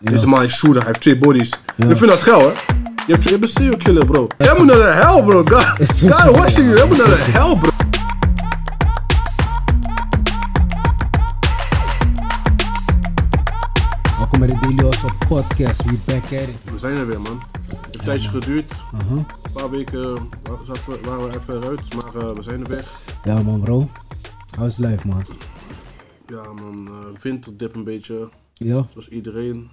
Deze man is shooter, hij heeft twee bodies. Je vindt dat geil, hè? Je hebt, je hebt een serial killer, bro. Jij moet naar de hel, bro. God, het God watching you. Jij moet naar de hel, bro. Welkom bij de Hustle podcast. We back at it. We zijn er weer, man. Het heeft een tijdje geduurd. Uh-huh. Een paar weken we- waren we even eruit, maar eh, we zijn er weer. Ja man bro. How's life man? Ja, man. eh winterdip een beetje, Ja? zoals iedereen.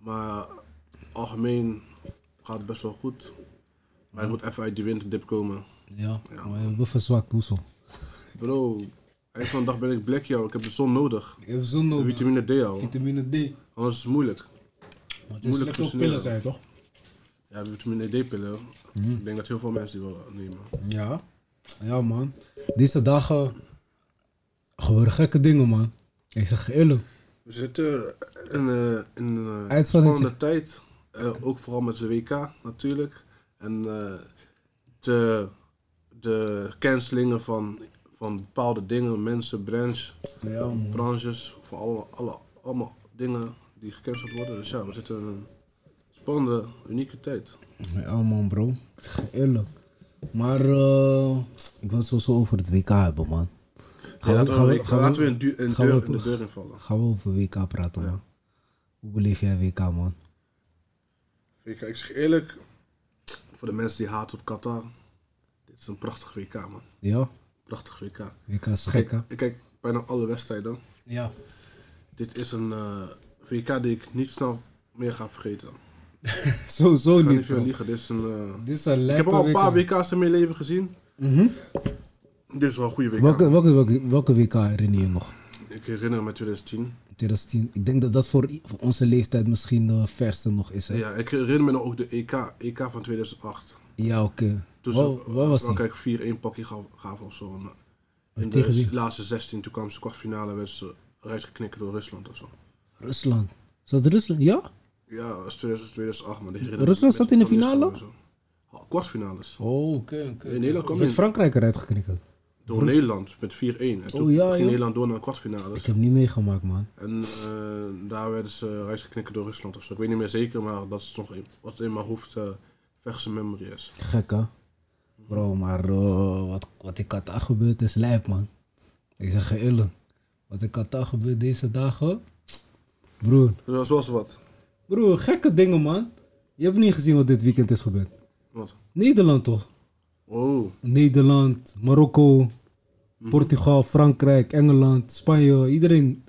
Maar algemeen gaat het best wel goed. Maar ik moet even uit die winterdip komen. Ja. Ja. Maar je hebt verzwakt, hoezo? Bro, eind van de dag ben ik black, jou. Ik heb de zon nodig. Ik heb zon nodig. Vitamine D al. Vitamine D. Anders is het moeilijk. Want Moeilijk je slecht ook versnellen. pillen zijn toch? Ja, vitamine D-pillen. Ik denk dat heel veel mensen die wel nemen. Ja. Ja man. Deze dagen gebeuren gekke dingen man. Ik zeg je eerlijk. We zitten in, in uh, het- spannende tijd. Eh, ook vooral met de WK natuurlijk. En eh, de, de cancelingen van, van bepaalde dingen, mensen, branches, Ja branches, voor alle, alle, allemaal dingen die gecanceld worden. Dus ja, we zitten in een spannende, unieke tijd. Ja man bro. Eerlijk. Maar eh, ik wil het sowieso over het WK hebben man. Ja, laten we, gaan laten we een, du- een gaan deur we- in de deur invallen. Gaan we over WK praten man. Hoe beleef jij WK man? WK, ik zeg eerlijk, voor de mensen die haten op Qatar, dit is een prachtig WK man. Ja? Prachtig WK. WK is gek hè? Ik kijk bijna alle wedstrijden. Ja. Dit is een eh, WK die ik niet snel meer ga vergeten. Sowieso Ik ga niet niet veel liegen. Dit is een, eh, Dit is een ik heb al een paar WK. WK's in mijn leven gezien. Mhm. Dit is wel een goede WK. Welke, welke, welke, welke WK herinner je nog? Ik herinner me 2010. 2010. Ik denk dat dat voor, voor onze leeftijd misschien de verste nog is. Hè? Ja, ik herinner me nog ook de EK, EK van 2008. Ja, oké. Toen Wat, ze wat was kijk, 4-1 pakje gaf- gaven of zo. En, eh, in Tegen de wie? laatste 16, toen kwam ze kwartfinale, werd ze eruit geknikken door Rusland of zo. Rusland. Zat Rusland? Ja? Ja, dat is 2000 2008, man. Die herinner me Rusland zat in de finale? Oh, Kwartfinales. Oh, oké. oké. In Nederland kwam. Frankrijk eruit geknikken? Door Nederland met 4-1. En toen Oh, ja, ging joh. Nederland door naar de kwartfinales. Ik heb niet meegemaakt, man. En eh, daar werden ze eruit geknikken door Rusland of zo. Ik weet niet meer zeker, maar dat is nog in- wat in mijn hoofd uh, vechtse memory is. Gek, hè? Bro, maar eh, wat, wat in Qatar gebeurt is lijp, man. Ik zeg je. Wat in Qatar gebeurt deze dagen... Broer. Zoals wat? Broer, gekke dingen, man. Je hebt niet gezien wat dit weekend is gebeurd. Wat? Nederland, toch? Oh, Nederland, Marokko, Portugal, Frankrijk, Engeland, Spanje. Iedereen...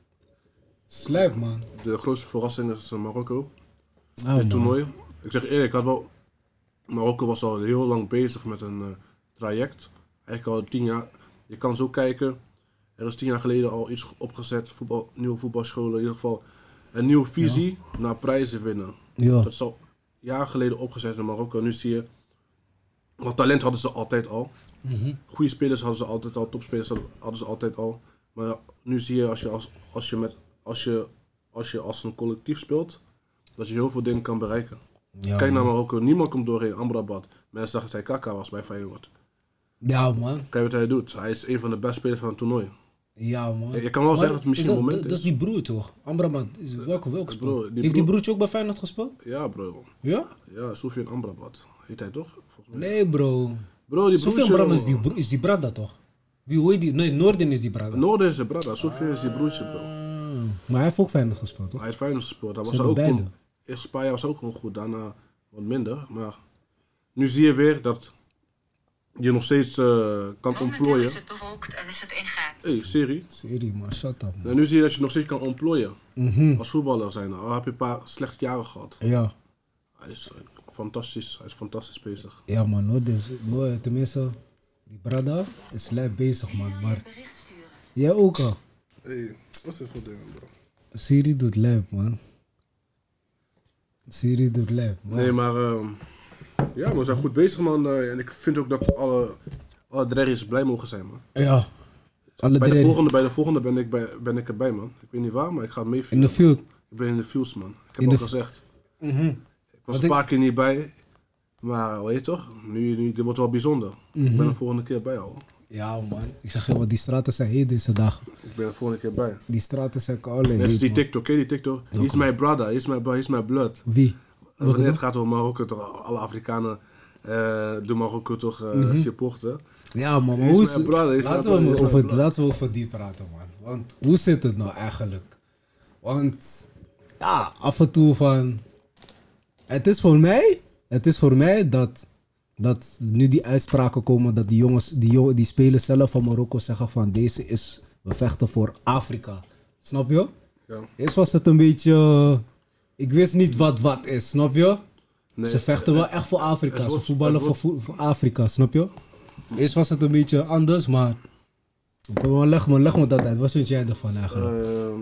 Slijp, man. de grootste verrassing is eh, Marokko. Oh, Het man. toernooi. Ik zeg eerlijk, ik had wel... Marokko was al heel lang bezig met een eh, traject. Eigenlijk al tien jaar. Je kan zo kijken. Er is tien jaar geleden al iets opgezet. Voetbal, nieuwe voetbalscholen. In ieder geval een nieuwe visie naar prijzen winnen. Ja, Dat is al jaren geleden opgezet in Marokko. Nu zie je... Want talent hadden ze altijd al. Mhm. Goede spelers hadden ze altijd al. Topspelers hadden- ze altijd al. Maar nu zie je als je als, als, je met, als, je, als je als een collectief speelt... dat je heel veel dingen kan bereiken. ja, Kijk naar man. Marokko, niemand komt doorheen. Amrabat. Mensen dachten dat hij Kaka was bij Feyenoord. Ja, man. Kijk wat hij doet. Hij is een van de beste spelers van het toernooi. Ja, man. Je kan wel zeggen dat het misschien is een moment is. Dat is die broer, toch? Amrabat. Is, welke, welke broer, die Heeft die broer- broertje ook bij Feyenoord gespeeld? Ja, bro. Ja? Ja, Sofian Amrabat. Heet hij toch? Nee, bro. Bro, die. Bram is die, bro- is die Brada, toch? Wie, hoe heet die? Nee, Noorden is die Brada. Noorden is zijn brada. Sofian is die broertje, bro. Ah, Maar hij heeft ook Feyenoord gespeeld, toch? Hij heeft Feyenoord gespeeld. Hij was Ze er ook hebben goed. beide. Eerst een paar jaar was ook gewoon goed. Daarna wat minder. Maar nu zie je weer dat je nog steeds eh, kan Momenteel ontplooien. is het bewolkt en is het in gaten. Hé, hey, serie. Serie, man. Shut up, man. En nu zie je dat je nog steeds kan ontplooien. Mhm. Als voetballer zijn. Al heb je een paar slechte jaren gehad. Ja. Hij is eh, fantastisch. Hij is fantastisch bezig. Ja, man. Noorden is... Noorden, tenminste, die Brada is lijp bezig, man. Maar Bericht sturen. jij ook al. Hé, hey, wat is dit voor dingen, bro? Siri doet lijp, man. Siri doet lijp, man. Nee, maar ehm, ja, maar we zijn goed bezig, man. Eh, en ik vind ook dat alle, alle drerries blij mogen zijn, man. Ja. Alle Bij de, volgende, bij de volgende ben ik, bij, ben ik erbij, man. Ik weet niet waar, maar ik ga mee in de field. Ik ben in de fields, man. Ik heb In al de- gezegd. Mhm. Ik was een ik- paar keer niet bij. Maar weet je toch, nu, nu, dit wordt wel bijzonder. Ik ben Mhm. de volgende keer bij al. Ja, man. Ik zeg wat, die straten zijn heet deze dagen. Ik ben er volgende keer bij. Die straten zijn Net als heet, die. TikTok, je die TikTok? He's my brother, he's my, bro- he's my blood. Wie? Wanneer het gaat om Marokko, toch alle Afrikanen eh doen Marokko toch eh supporten. Ja, man. Maar Is hoe is- brother, is laten, we is over, brother. laten we over die praten, man. Want hoe zit het nou eigenlijk? Want ja, af en toe van. Het is voor mij, het is voor mij dat, dat nu die uitspraken komen dat die jongens, die, die spelers zelf van Marokko zeggen van deze is, we vechten voor Afrika. Snap je? Ja. Eerst was het een beetje, ik wist niet wat wat is, snap je? Nee, Ze vechten wel echt voor Afrika. Ze voetballen voor, voor Afrika, snap je? Eerst was het een beetje anders, maar. Leg me, leg me dat uit. Wat vind jij ervan eigenlijk? Ehm,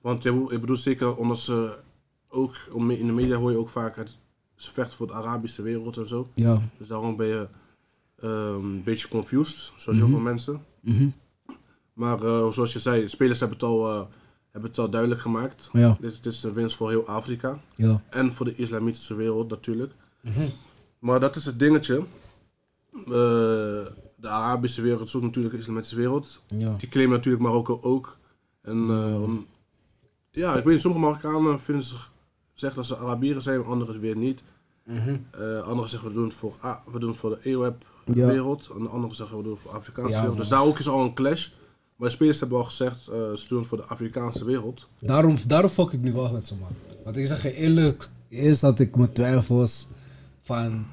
want je, ik bedoel zeker omdat ze ook, in de media hoor je ook vaak, het, ze vechten voor de Arabische wereld en zo. ja. Dus daarom ben je ehm, een beetje confused, zoals heel veel mensen. Mhm. Maar eh, zoals je zei, de spelers hebben het al, eh, hebben het al duidelijk gemaakt. Ja. Dit, dit is een winst voor heel Afrika. Ja. En voor de islamitische wereld natuurlijk. Mhm. Maar dat is het dingetje. Eh, de Arabische wereld ook natuurlijk de islamitische wereld. Ja. Die claimen natuurlijk Marokko ook. En ja, ik weet niet, sommige Marokkanen vinden zich, zeggen dat ze Arabieren zijn, anderen weer niet. Mhm. Eh, anderen zeggen we doen het voor, ah, we doen het voor de Ja. EOEP-wereld. En de anderen zeggen we doen het voor de Afrikaanse Ja, wereld. Dus daar ook is al een clash. Maar de spelers hebben al gezegd, eh, ze doen het voor de Afrikaanse wereld. Daarom, daarom fok ik nu wel met ze, man. Want ik zeg je eerlijk, eerst had ik mijn twijfels van.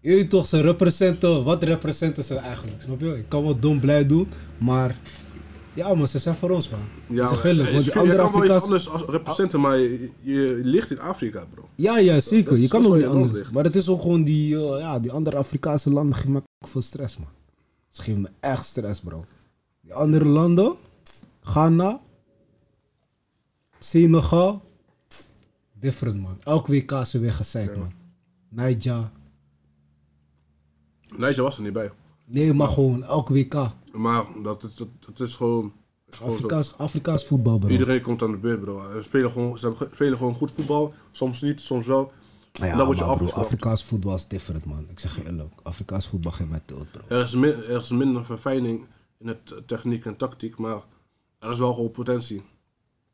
Jullie toch, ze representen. Wat representen ze eigenlijk? Snap je? Ik kan wel dom blij doen, maar. Ja, maar ze zijn voor ons, man. Ja, eerlijk, eh, want die andere kan wel iets Afrikaanse. anders als representen, maar je, je ligt in Afrika, bro. Ja, ja, zeker. is- je kan ook niet anders. ligt. Maar het is ook gewoon die, eh, ja, die andere Afrikaanse landen geven me veel stress, man. Ze geven me echt stress, bro. Die andere landen, Ghana, Senegal, different, man. Elk WK is er weer gezeikt, man. Niger. Niger was er niet bij. Nee, maar gewoon elk WK. Maar dat is, dat, dat is gewoon, is gewoon zo. Afrikaans, Afrikaans voetbal, bro. Iedereen komt aan de beurt, bro. Ze spelen gewoon, ze spelen gewoon goed voetbal. Soms niet, soms wel. Maar ja, dan word je maar bro. Afrikaans voetbal is different, man. Ik zeg je eerlijk. Afrikaans voetbal geeft mij tilt, bro. Er is, min, er is minder verfijning in het eh, techniek en tactiek, maar er is wel gewoon potentie.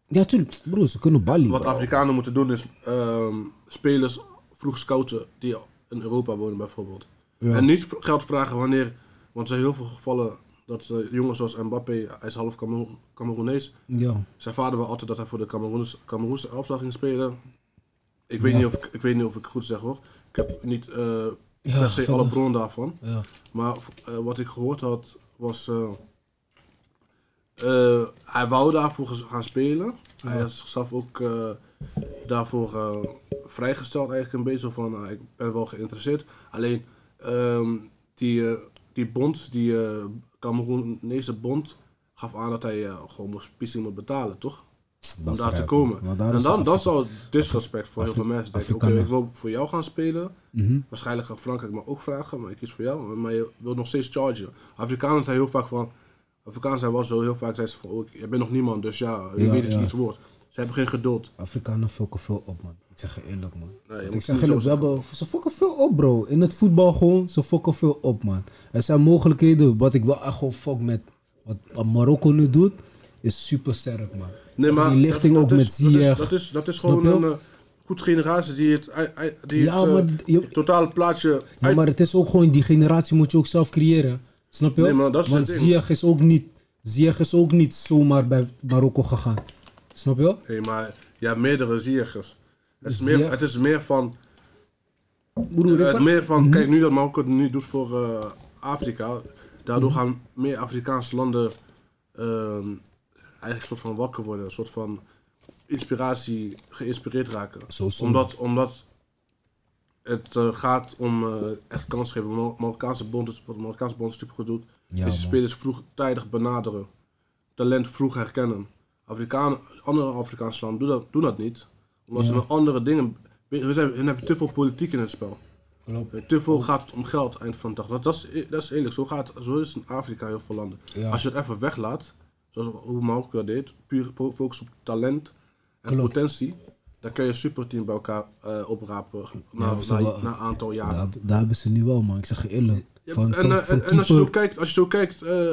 Ja, tuurlijk. Bro, ze kunnen ballie, Wat bro. Afrikanen moeten doen is ehm, spelers vroeg scouten die in Europa wonen bijvoorbeeld. Ja. En niet geld vragen wanneer, want er zijn heel veel gevallen dat eh, jongens zoals Mbappé, hij is half Cameroen- Cameroenees. Ja. Zijn vader wil altijd dat hij voor de Cameroens- Cameroense elftal ging spelen. Ik weet, Ja. niet of, ik- ik weet niet of ik het goed zeg hoor. Ik heb niet eh Ja, per se alle bronnen daarvan. Ja. Maar eh, wat ik gehoord had was. hij wou daarvoor gaan spelen. Hij is zichzelf ook daarvoor vrijgesteld, eigenlijk een beetje van: ah, ik ben wel geïnteresseerd. Alleen ehm, die, die bond, die eh Cameroenese bond, gaf aan dat hij eh, gewoon moest, pissing moet betalen, toch? Om Dat daar te komen. En dan, dan Afrika- zou disrespect voor heel veel mensen denken: oké, ik wil voor jou gaan spelen. Mhm. Waarschijnlijk gaat Frankrijk me ook vragen, maar ik kies voor jou. Maar je wilt nog steeds chargen. Afrikanen zijn heel vaak van. Afrikanen zijn wel zo heel vaak zijn ze van. Oh, ik- je bent nog niemand, dus ja, je Ja, weet dat je ja. iets wordt. Ze hebben geen geduld. Afrikanen fokken veel op, man. Ik zeg je eerlijk, man. Nee, ik zeg eerlijk, we hebben, ze fokken veel op, bro. In het voetbal gewoon, ze fokken veel op, man. Er zijn mogelijkheden. Wat ik wel echt gewoon fok met wat, Marokko nu doet, is super sterk, man. Nee, Zeg, maar die lichting dat- ook dat met is- dat is- Ziyech. Dat is, dat is gewoon een eh, goed generatie die het, die Ja, het, eh, maar je- totale plaatje. Ja, maar het is ook gewoon, die generatie moet je ook zelf creëren. Snap je? Nee, maar dat is Want. Ziyech is ook niet, Ziyech is ook niet zomaar bij Marokko gegaan. Snap je? Nee, maar je hebt meerdere Ziyechers. Het is, meer, het is meer van. Het ben- meer van kijk, nu dat Marokko het nu doet voor eh, Afrika, daardoor Mhm. gaan meer Afrikaanse landen ehm, eigenlijk een soort van wakker worden, een soort van inspiratie, geïnspireerd raken. Zo. Omdat, omdat het eh, gaat om eh, echt kans geven. De Marokkaanse bond, is- wat de Marokkaanse bond goed doet, Ja, is spelers vroegtijdig benaderen, talent vroeg herkennen. Afrikaan, andere Afrikaanse landen doen dat, doen dat niet, omdat ze Ja. met andere dingen. Hun, zijn, hun hebben te veel politiek in het spel. Klopt. Te veel gaat het om geld eind van de dag. Dat, dat, is, dat is eerlijk. Zo, gaat, zo is het in Afrika heel veel landen. Ja. Als je het even weglaat, zoals hoe Marokko dat deed, puur fo- focus op talent en Klopt. potentie, Dan kun je een superteam bij elkaar eh, oprapen na, hebben ze na, wel. na een aantal jaren. Daar, daar hebben ze nu wel, man. Ik zeg je eerlijk. Van, en, van, eh, van en, en als je zo kijkt, als je zo kijkt eh,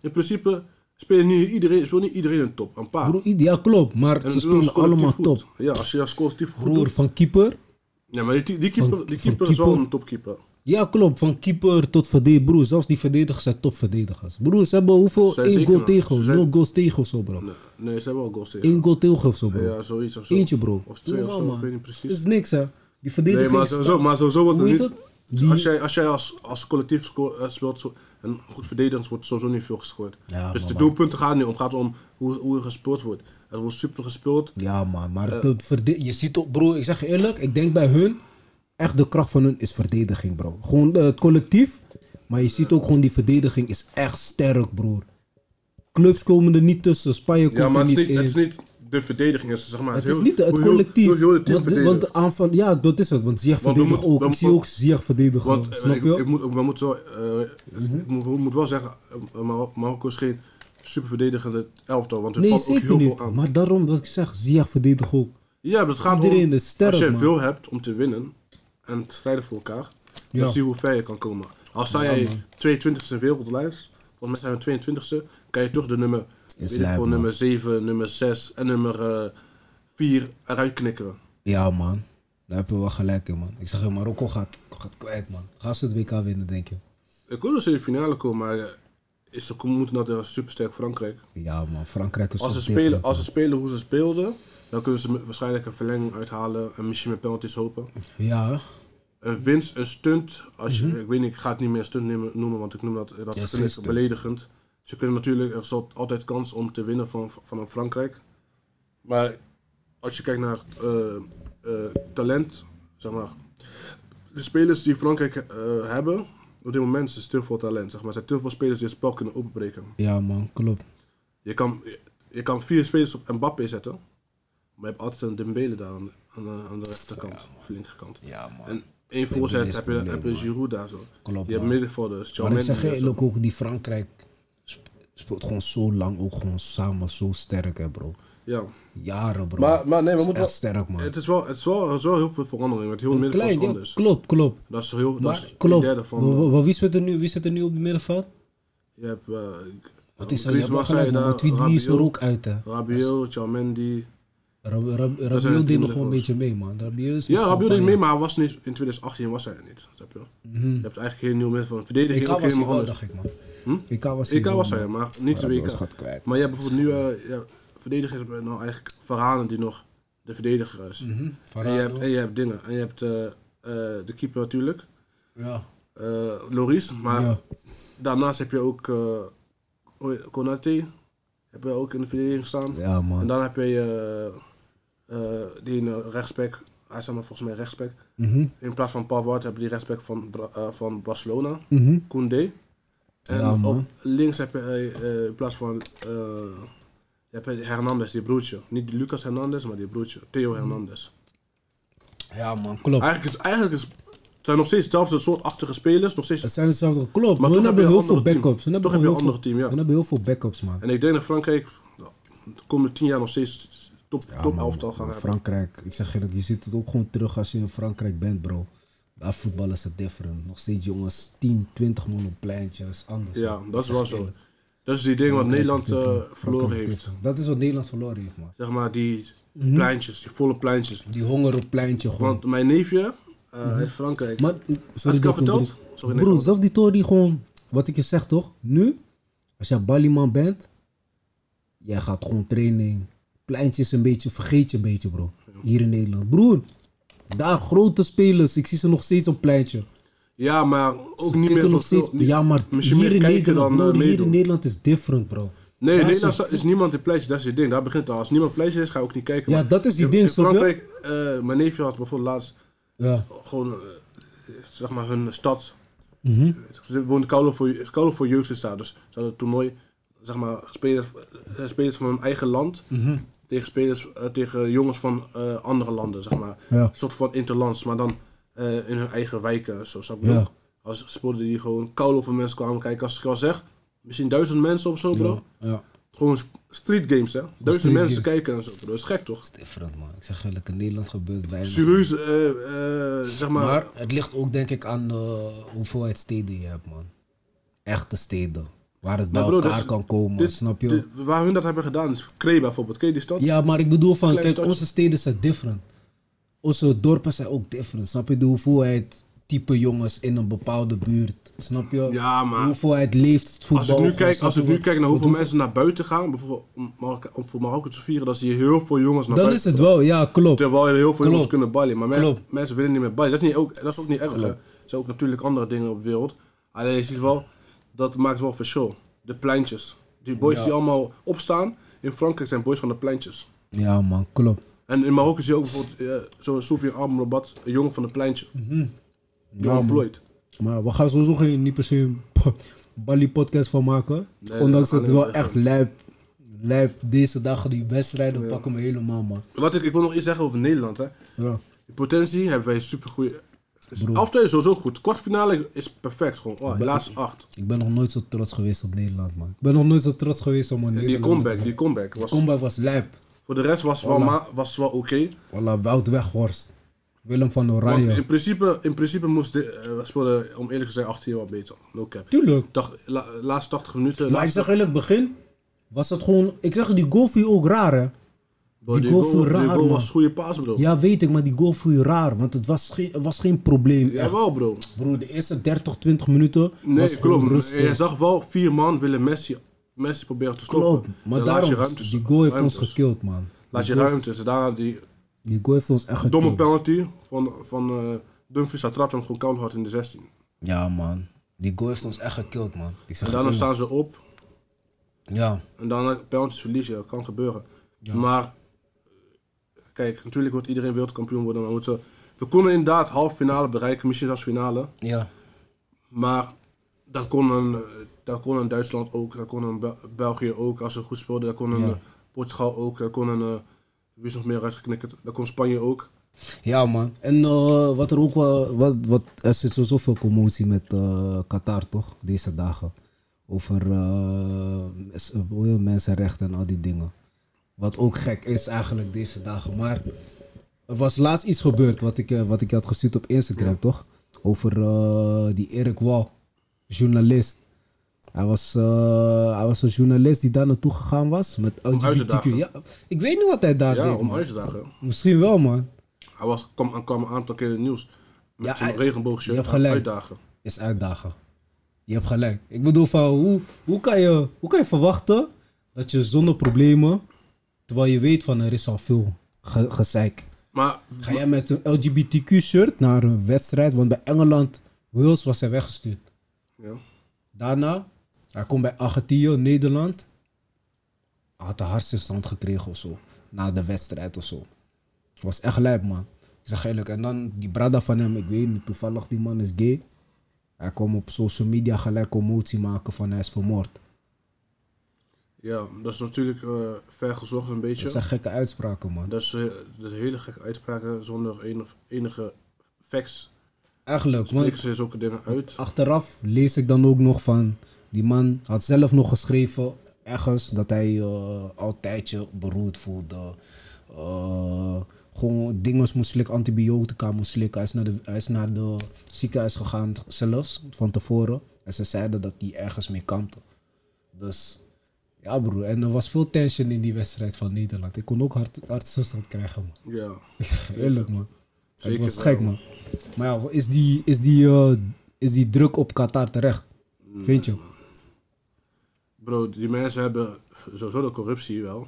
in principe speelt niet iedereen, speelt niet iedereen een top. Een paar. Broer, ja, klopt. Maar En ze spelen allemaal top. Ja, als je als collectief goed Broer, doet. van keeper. Ja, maar die, die keeper, van- die keeper is wel een topkeeper. Ja, klopt. Van keeper tot verdediger. Broer, zelfs die verdedigers zijn topverdedigers. Broer, ze hebben hoeveel? Eén goal tegen. Zijn- Nul goals tegen of zo, bro. Nee, nee, ze hebben wel goals tegen. Eén goal tegen of zo, bro. Ja, zoiets of zo. Eentje, bro. Of twee of zo, ik weet niet precies. Dat is niks, hè. Die Nee, verdediging maar sowieso, maar sowieso wordt het niet... Die- Als jij, als, jij als, als collectief eh, speelt zo- en goed verdedigend wordt sowieso niet veel gescoord. Ja, dus de doelpunten gaan niet om. Het gaat om hoe, hoe er gespeeld wordt. Er wordt super gespeeld. Ja, man. Maar Eh. je ziet toch, broer, ik zeg je eerlijk, ik denk bij hun, echt de kracht van hun is verdediging, bro. Gewoon eh, het collectief, maar je ziet ook gewoon die verdediging is echt sterk, broer. Clubs komen er niet tussen, Spanje komt Ja, maar er het niet is, niet, in. het is niet de is, zeg maar, Het heel- is niet het heel- collectief. heel het team want, de, want aanval, ja, dat is het. Want Ziyech Want we verdedigt ook. Ik zie ook Ziyech verdedigen. Want eh, snap ik, je? ik moet, we moeten wel, eh, ik moet, moet wel zeggen, eh, Mar- Marokko is geen super verdedigende elftal. Want er nee, valt ook heel niet. veel aan. Maar daarom wat ik zeg, Ziyech verdedigt ook. Ja, het gaat Iedereen om, sterk, als je man. veel hebt om te winnen en te strijden voor elkaar, Ja. dan zie je hoe ver je kan komen. Als sta jij man. 22e wereldlijst, volgens mij zijn we 22e, kan je toch de nummer, Is weet lijp, man. nummer 7, nummer 6 en nummer eh 4 eruit knikkeren. Ja, man. Daar heb je wel gelijk in, man. Ik zeg, je, Marokko gaat, gaat kwijt, man. Gaan ze het WK winnen, denk je? Ik wil dus in de finale komen, maar eh, is ze moeten naar een supersterk Frankrijk. Ja, man. Frankrijk is Als ze, spelen, als ze spelen hoe ze speelden, dan kunnen ze waarschijnlijk een verlenging uithalen en misschien met penalties hopen. Ja. Een winst, een stunt, als je, ik weet niet, ik ga het niet meer een stunt nemen- noemen, want ik noem dat, dat Mhm. is beledigend. Ze kunnen natuurlijk, er is al- altijd kans om te winnen van, van een Frankrijk. Maar als je kijkt naar eh, eh, talent, zeg maar, de spelers die Frankrijk eh, hebben, op dit moment is er te veel talent. Zeg maar. Er zijn te veel spelers die het spel kunnen openbreken. Ja, man. Klopt. Je kan, je kan vier spelers op Mbappé zetten, maar je hebt altijd een Dembele daar aan, aan, de, aan de rechterkant, of linkerkant. Ja, man. En één voorzet heb je, heb je. Giroud daar zo. Klopt, je hebt middenvelders, Maar ik zeg eerlijk ook, die Frankrijk speelt gewoon zo lang ook gewoon samen zo sterk, hè, bro. Ja. Jaren, bro. Maar, maar nee, we moeten wel, sterk, man. het, is wel, het, is wel, is wel heel veel verandering, want heel het middenveld Klein, is ja, anders. klopt, klopt. Dat is heel, dat Maar is klopt. derde van... Wa- wie, zit er nu, wie zit er nu op het middenveld? je hebt... eh Wat is er? Je hebt gelijk, man. wie is er ook uit, hè. Rabiot, Tchouameni... Rab- Rab- Rabiot het deed nog gewoon een beetje mee, man. Rabiot is Ja, Rabiot deed mee, maar hij was niet, in 2018 was hij er niet. Snap je? Mhm. Je hebt eigenlijk geen nieuw middenveld. Verdediging EK ook helemaal anders. dacht ik, man. Hm? EK was hij EK was hij, man. maar niet de Rabiot WK. gaat kwijt. Maar je hebt bijvoorbeeld nu eh ja, verdedigers hebben nou eigenlijk Varane die nog de verdediger is. Mhm. En, je hebt, en je hebt dingen. En je hebt eh, eh, de keeper natuurlijk, Ja. eh Loris. Maar Ja. daarnaast heb je ook eh Konate. Heb je ook in de verdediging gestaan. Ja, En man. dan heb je eh, eh, die in rechtsback. Hij is volgens mij rechtsback. Mhm. In plaats van Pavard heb je die rechtsback van, eh, van Barcelona, Mhm. Koundé. En Ja, man. op links heb je eh, in plaats van eh, je hebt Hernandez, die broertje. Niet Lucas Hernandez, maar die broertje. Theo Hernandez. Ja, man. Klopt. Eigenlijk is, eigenlijk is, het zijn nog steeds hetzelfde soort achtige spelers. Nog steeds, Het zijn hetzelfde. Klopt. Maar heb hebben je heel veel backups. Hun hebben heb je heel veel- team, ja. Hebben heel veel backups, man. en ik denk dat Frankrijk de komende tien jaar nog steeds top, Ja, top man. elftal gaan hebben. Frankrijk, ik zeg je dat, je ziet het ook gewoon terug als je in Frankrijk bent, bro. Daar voetballen is het different. Nog steeds jongens, 10, 20 man op pleintjes, anders. Ja, man. dat is wel zo. Dat is die ding wat Nederland eh, verloren heeft. different. Dat is wat Nederland verloren heeft, man. Zeg maar die Mhm. pleintjes, die volle pleintjes. Die honger op pleintje gewoon. Want mijn neefje eh uit Frankrijk. Maar, Had sorry, ik al verteld? broer. Sorry, Broer, zelfs die die gewoon, wat ik je zeg toch, nu, als jij Baliman bent, jij gaat gewoon training, pleintjes een beetje, vergeet je een beetje bro, hier in Nederland. Broer, daar grote spelers, ik zie ze nog steeds op pleintje. Ja, maar ook Ze niet meer zo nog steeds, veel- niet- ja maar misschien hier meer in Nederland, dan, eh, hier in. Nederland is different bro. Nee, Daar Nederland is is, niemand in pleitje, dat is het ding. Daar begint het al. Als niemand pleitje is, ga je ook niet kijken. Ja, Maar dat is die in- ding, In je? Frankrijk, eh, mijn neefje had bijvoorbeeld laatst Ja. gewoon, eh, zeg maar, hun stad. Mhm. Ze woonden koude voor, koude voor jeugd staat. Dus ze hadden een toernooi, zeg maar, spelers, eh, spelers van hun eigen land. Mhm. Tegen spelers, eh, tegen jongens van eh, andere landen, zeg maar. Ja. Een soort van interlands, maar dan eh, in hun eigen wijken. en Zo, snap je? Ja. Als speelden die gewoon koude voor mensen kwamen kijken. Als ik al zeg, misschien duizend mensen of zo, bro. Ja. ja. Gewoon street games, hè. Duizend street mensen games. kijken en zo. bro. Dat is gek, toch? Dat is different, man. Ik zeg eerlijk, in Nederland gebeurt weinig. Serieus, eh, eh, zeg maar... Maar het ligt ook denk ik aan de hoeveelheid steden je hebt, man. Echte steden. Waar het bij elkaar dus kan komen, dit- snap je? dit- waar hun dat hebben gedaan is Kree bijvoorbeeld. Ken je die stad? Ja, maar ik bedoel van, kijk, stadje. onze steden zijn different. Onze dorpen zijn ook different. Snap je? De hoeveelheid type jongens in een bepaalde buurt. Snap je? Ja, maar- De hoeveelheid leeft het voetbal. Als ik nu kijk, als ik nu kijk naar hoeveel mensen naar buiten gaan, bijvoorbeeld om, om voor Marokko te vieren, dan zie je heel veel jongens naar Dan buiten. is het wel, ja, klopt. Terwijl er heel veel Klopt. jongens kunnen ballen. Maar men- mensen willen niet meer ballen. Dat is, niet ook, dat is ook niet erg. hè. Er zijn ook natuurlijk andere dingen op de wereld. Alleen je ziet wel, dat maakt wel verschil. De pleintjes. Die boys die allemaal opstaan, in Frankrijk zijn boys van de pleintjes. Ja, man, klopt. En in Marokko zie je ook bijvoorbeeld eh, zo'n Soufiane Amrabat, een jongen van de pleintje. Mhm. Ja, man. Maar we gaan sowieso geen, niet per se een Bali podcast van maken. Nee, Ondanks we dat gaan het wel echt lijp, lijp deze dagen die wedstrijden pakken me helemaal, man. Wat ik, ik wil nog iets zeggen over Nederland. Hè. Ja. In potentie hebben wij super After is sowieso goed. Kwartfinale is perfect gewoon. Oh, helaas acht. Ik ben nog nooit zo trots geweest op Nederland, man. Ik ben nog nooit zo trots geweest om een En die comeback, te die comeback was. Comeback was lijp. Voor de rest was het wel, Voilà. was wel oké. Voilà, Wout Weghorst. Willem van Want Oranje. in principe, in principe moest de, eh, we speelden, om eerlijk gezegd, 18 wel beter. No cap. Tuurlijk. Dacht, la, laatste 80 minuten. Maar ik laatste- zeg eerlijk, begin was het gewoon... Ik zeg, die goal viel ook raar, hè. Bro, die goal raar, goal man. was goede paas, bro. Ja, weet ik, maar die goal viel raar. Want het was geen, was geen probleem. Echt. Jawel, bro. Broer, de eerste 30, 20 minuten Nee, was klopt. rustig. Je zag wel, vier man willen Messi, Messi proberen te stoppen. Klopt. Maar Dan daarom, je ruimtes- die goal heeft ons gekild, man. Laat je ruimtes. En daarna die Die goal heeft ons echt domme gekild. penalty van, van eh Dumfries. Hij trapt hem gewoon koud hard in de 16. Ja, man. Die goal heeft ons echt gekild, man. Ik zeg En daarna je staan ze op. Ja, En daarna penalties verliezen. Dat kan gebeuren. Maar, kijk, natuurlijk wordt iedereen wereldkampioen worden. Maar we, moeten, we konden inderdaad halve finale bereiken. Misschien zelfs finale. ja. Maar dat kon een, dat kon een Duitsland ook. Dat kon een Bel- België ook. Als ze goed speelden. Dat kon een Ja. eh, Portugal ook. Dat kon een... eh, wie is nog meer uitgeknikkerd? Dat kon Spanje ook. Ja, man. En eh, wat er ook wel. Wat, wat, er zit sowieso veel commotie met Qatar, toch? Deze dagen. Over mensenrechten en al die dingen. Wat ook gek is eigenlijk deze dagen. Maar er was laatst iets gebeurd wat ik, eh, wat ik had gestuurd op Instagram, toch? Over eh, die Erik Wal, journalist. Hij was, eh, hij was een journalist die daar naartoe gegaan was met LGBTQ. Ja, ik weet niet wat hij daar Ja, deed, om man. uit te dagen. Misschien wel, man. Hij was, kwam, kwam een aantal keer in het nieuws. Met Ja, hij- regenboogshirt. je hebt gelijk. Uitdagen. is uitdagen. Je hebt gelijk. Ik bedoel van, hoe, hoe, kan je, hoe kan je verwachten dat je zonder problemen, terwijl je weet van er is al veel ge gezeik. Maar Ga jij met een LGBTQ shirt naar een wedstrijd, want bij Engeland, Wales was hij weggestuurd. ja, Daarna, hij komt bij Argentinië, Nederland. Hij had een hartstilstand gekregen of zo. Na de wedstrijd of zo. Was echt lijp, man. Ik zeg eerlijk. En dan die brada van hem, ik weet niet, toevallig die man is gay. Hij kwam op social media gelijk commotie maken van hij is vermoord. Ja, dat is natuurlijk eh ver gezocht een beetje. Dat zijn gekke uitspraken, man. Dat is, dat is hele gekke uitspraken zonder enig, enige facts. Eigenlijk, want Spreken ze zulke dingen uit. achteraf lees ik dan ook nog van... Die man had zelf nog geschreven ergens dat hij eh altijd je beroerd voelde. Gewoon dingen moest slikken, antibiotica moest slikken. Hij is, naar de, hij is naar de ziekenhuis gegaan zelfs, van tevoren. En ze zeiden dat hij ergens mee kampte. Dus ja broer, en er was veel tension in die wedstrijd van Nederland. Ik kon ook hard, hartstilstand krijgen man. Ja. Eerlijk man. Het Zeker was wel. gek man. Maar ja, is die, is die, eh, is die druk op Qatar terecht? Vind je? Bro, die mensen hebben sowieso de corruptie wel.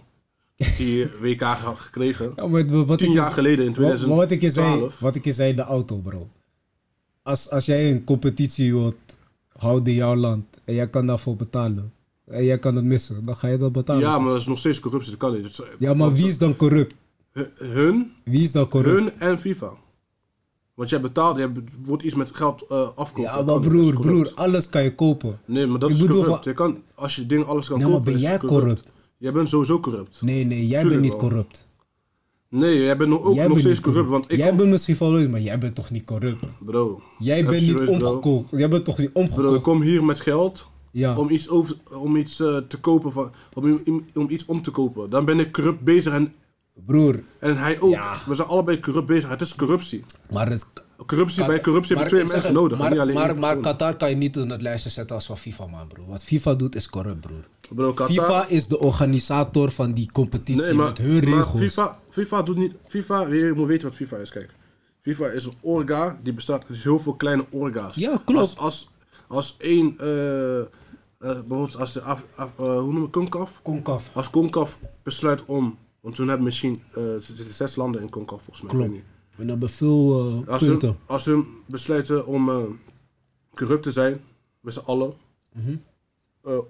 Die WK ge- gekregen. Ja, maar wat Tien ik jaar geleden in wat- maar 2012. wat ik je zei, wat ik je zei in de auto, bro. Als, als jij een competitie wilt houden in jouw land en jij kan daarvoor betalen en jij kan het missen, dan ga je dat betalen. Ja, maar dat is nog steeds corruptie, dat kan niet. Dat is- Ja, maar wie is dan corrupt? Hun, Wie is dan corrupt? hun en FIFA. Want jij betaalt, je wordt iets met geld eh afkopen. ja, Dat maar kan niet, dat broer, corrupt. broer, alles kan je kopen. Nee, maar dat Ik is bedoel corrupt. van- Je kan, als je dingen alles kan Nee, maar kopen, ben is jij corrupt? Jij bent sowieso corrupt. Nee, nee, jij Tuurlijk bent niet wel. corrupt. Nee, jij bent nog- ook jij nog bent steeds niet corrupt. Want ik jij bent misschien leuk, maar jij bent toch niet corrupt? Bro. Jij even bent niet serieus, bro. omgekocht. Jij bent toch niet Bro, ik omgekocht? kom hier met geld. Ja. om iets, over, om iets eh, te kopen, van, om, om, iets om te kopen. Dan ben ik corrupt bezig en, Broer, en hij ook. Ja. We zijn allebei corrupt bezig. Het is corruptie. maar het... Corruptie, bij corruptie heb je maar twee mensen het, nodig. Maar, maar. Qatar kan je niet in het lijstje zetten als van FIFA, man, bro. Wat FIFA doet is corrupt, broer. Bro, Qatar- FIFA is de organisator van die competitie Nee, met hun regels. FIFA, FIFA doet niet. FIFA, je moet weten wat FIFA is. Kijk, FIFA is een orga die bestaat uit heel veel kleine orga's. Ja, klopt. Als, als, als één, eh, eh, bijvoorbeeld als de Af, Af- eh, hoe noem je CONCAF? Concaf. Als CONCAF besluit om, want toen hebben misschien eh, er zes landen in CONCAF volgens mij. ik Klopt. We hebben veel Als punten. ze, als ze besluiten om corrupt te zijn, met z'n allen, eh, eh,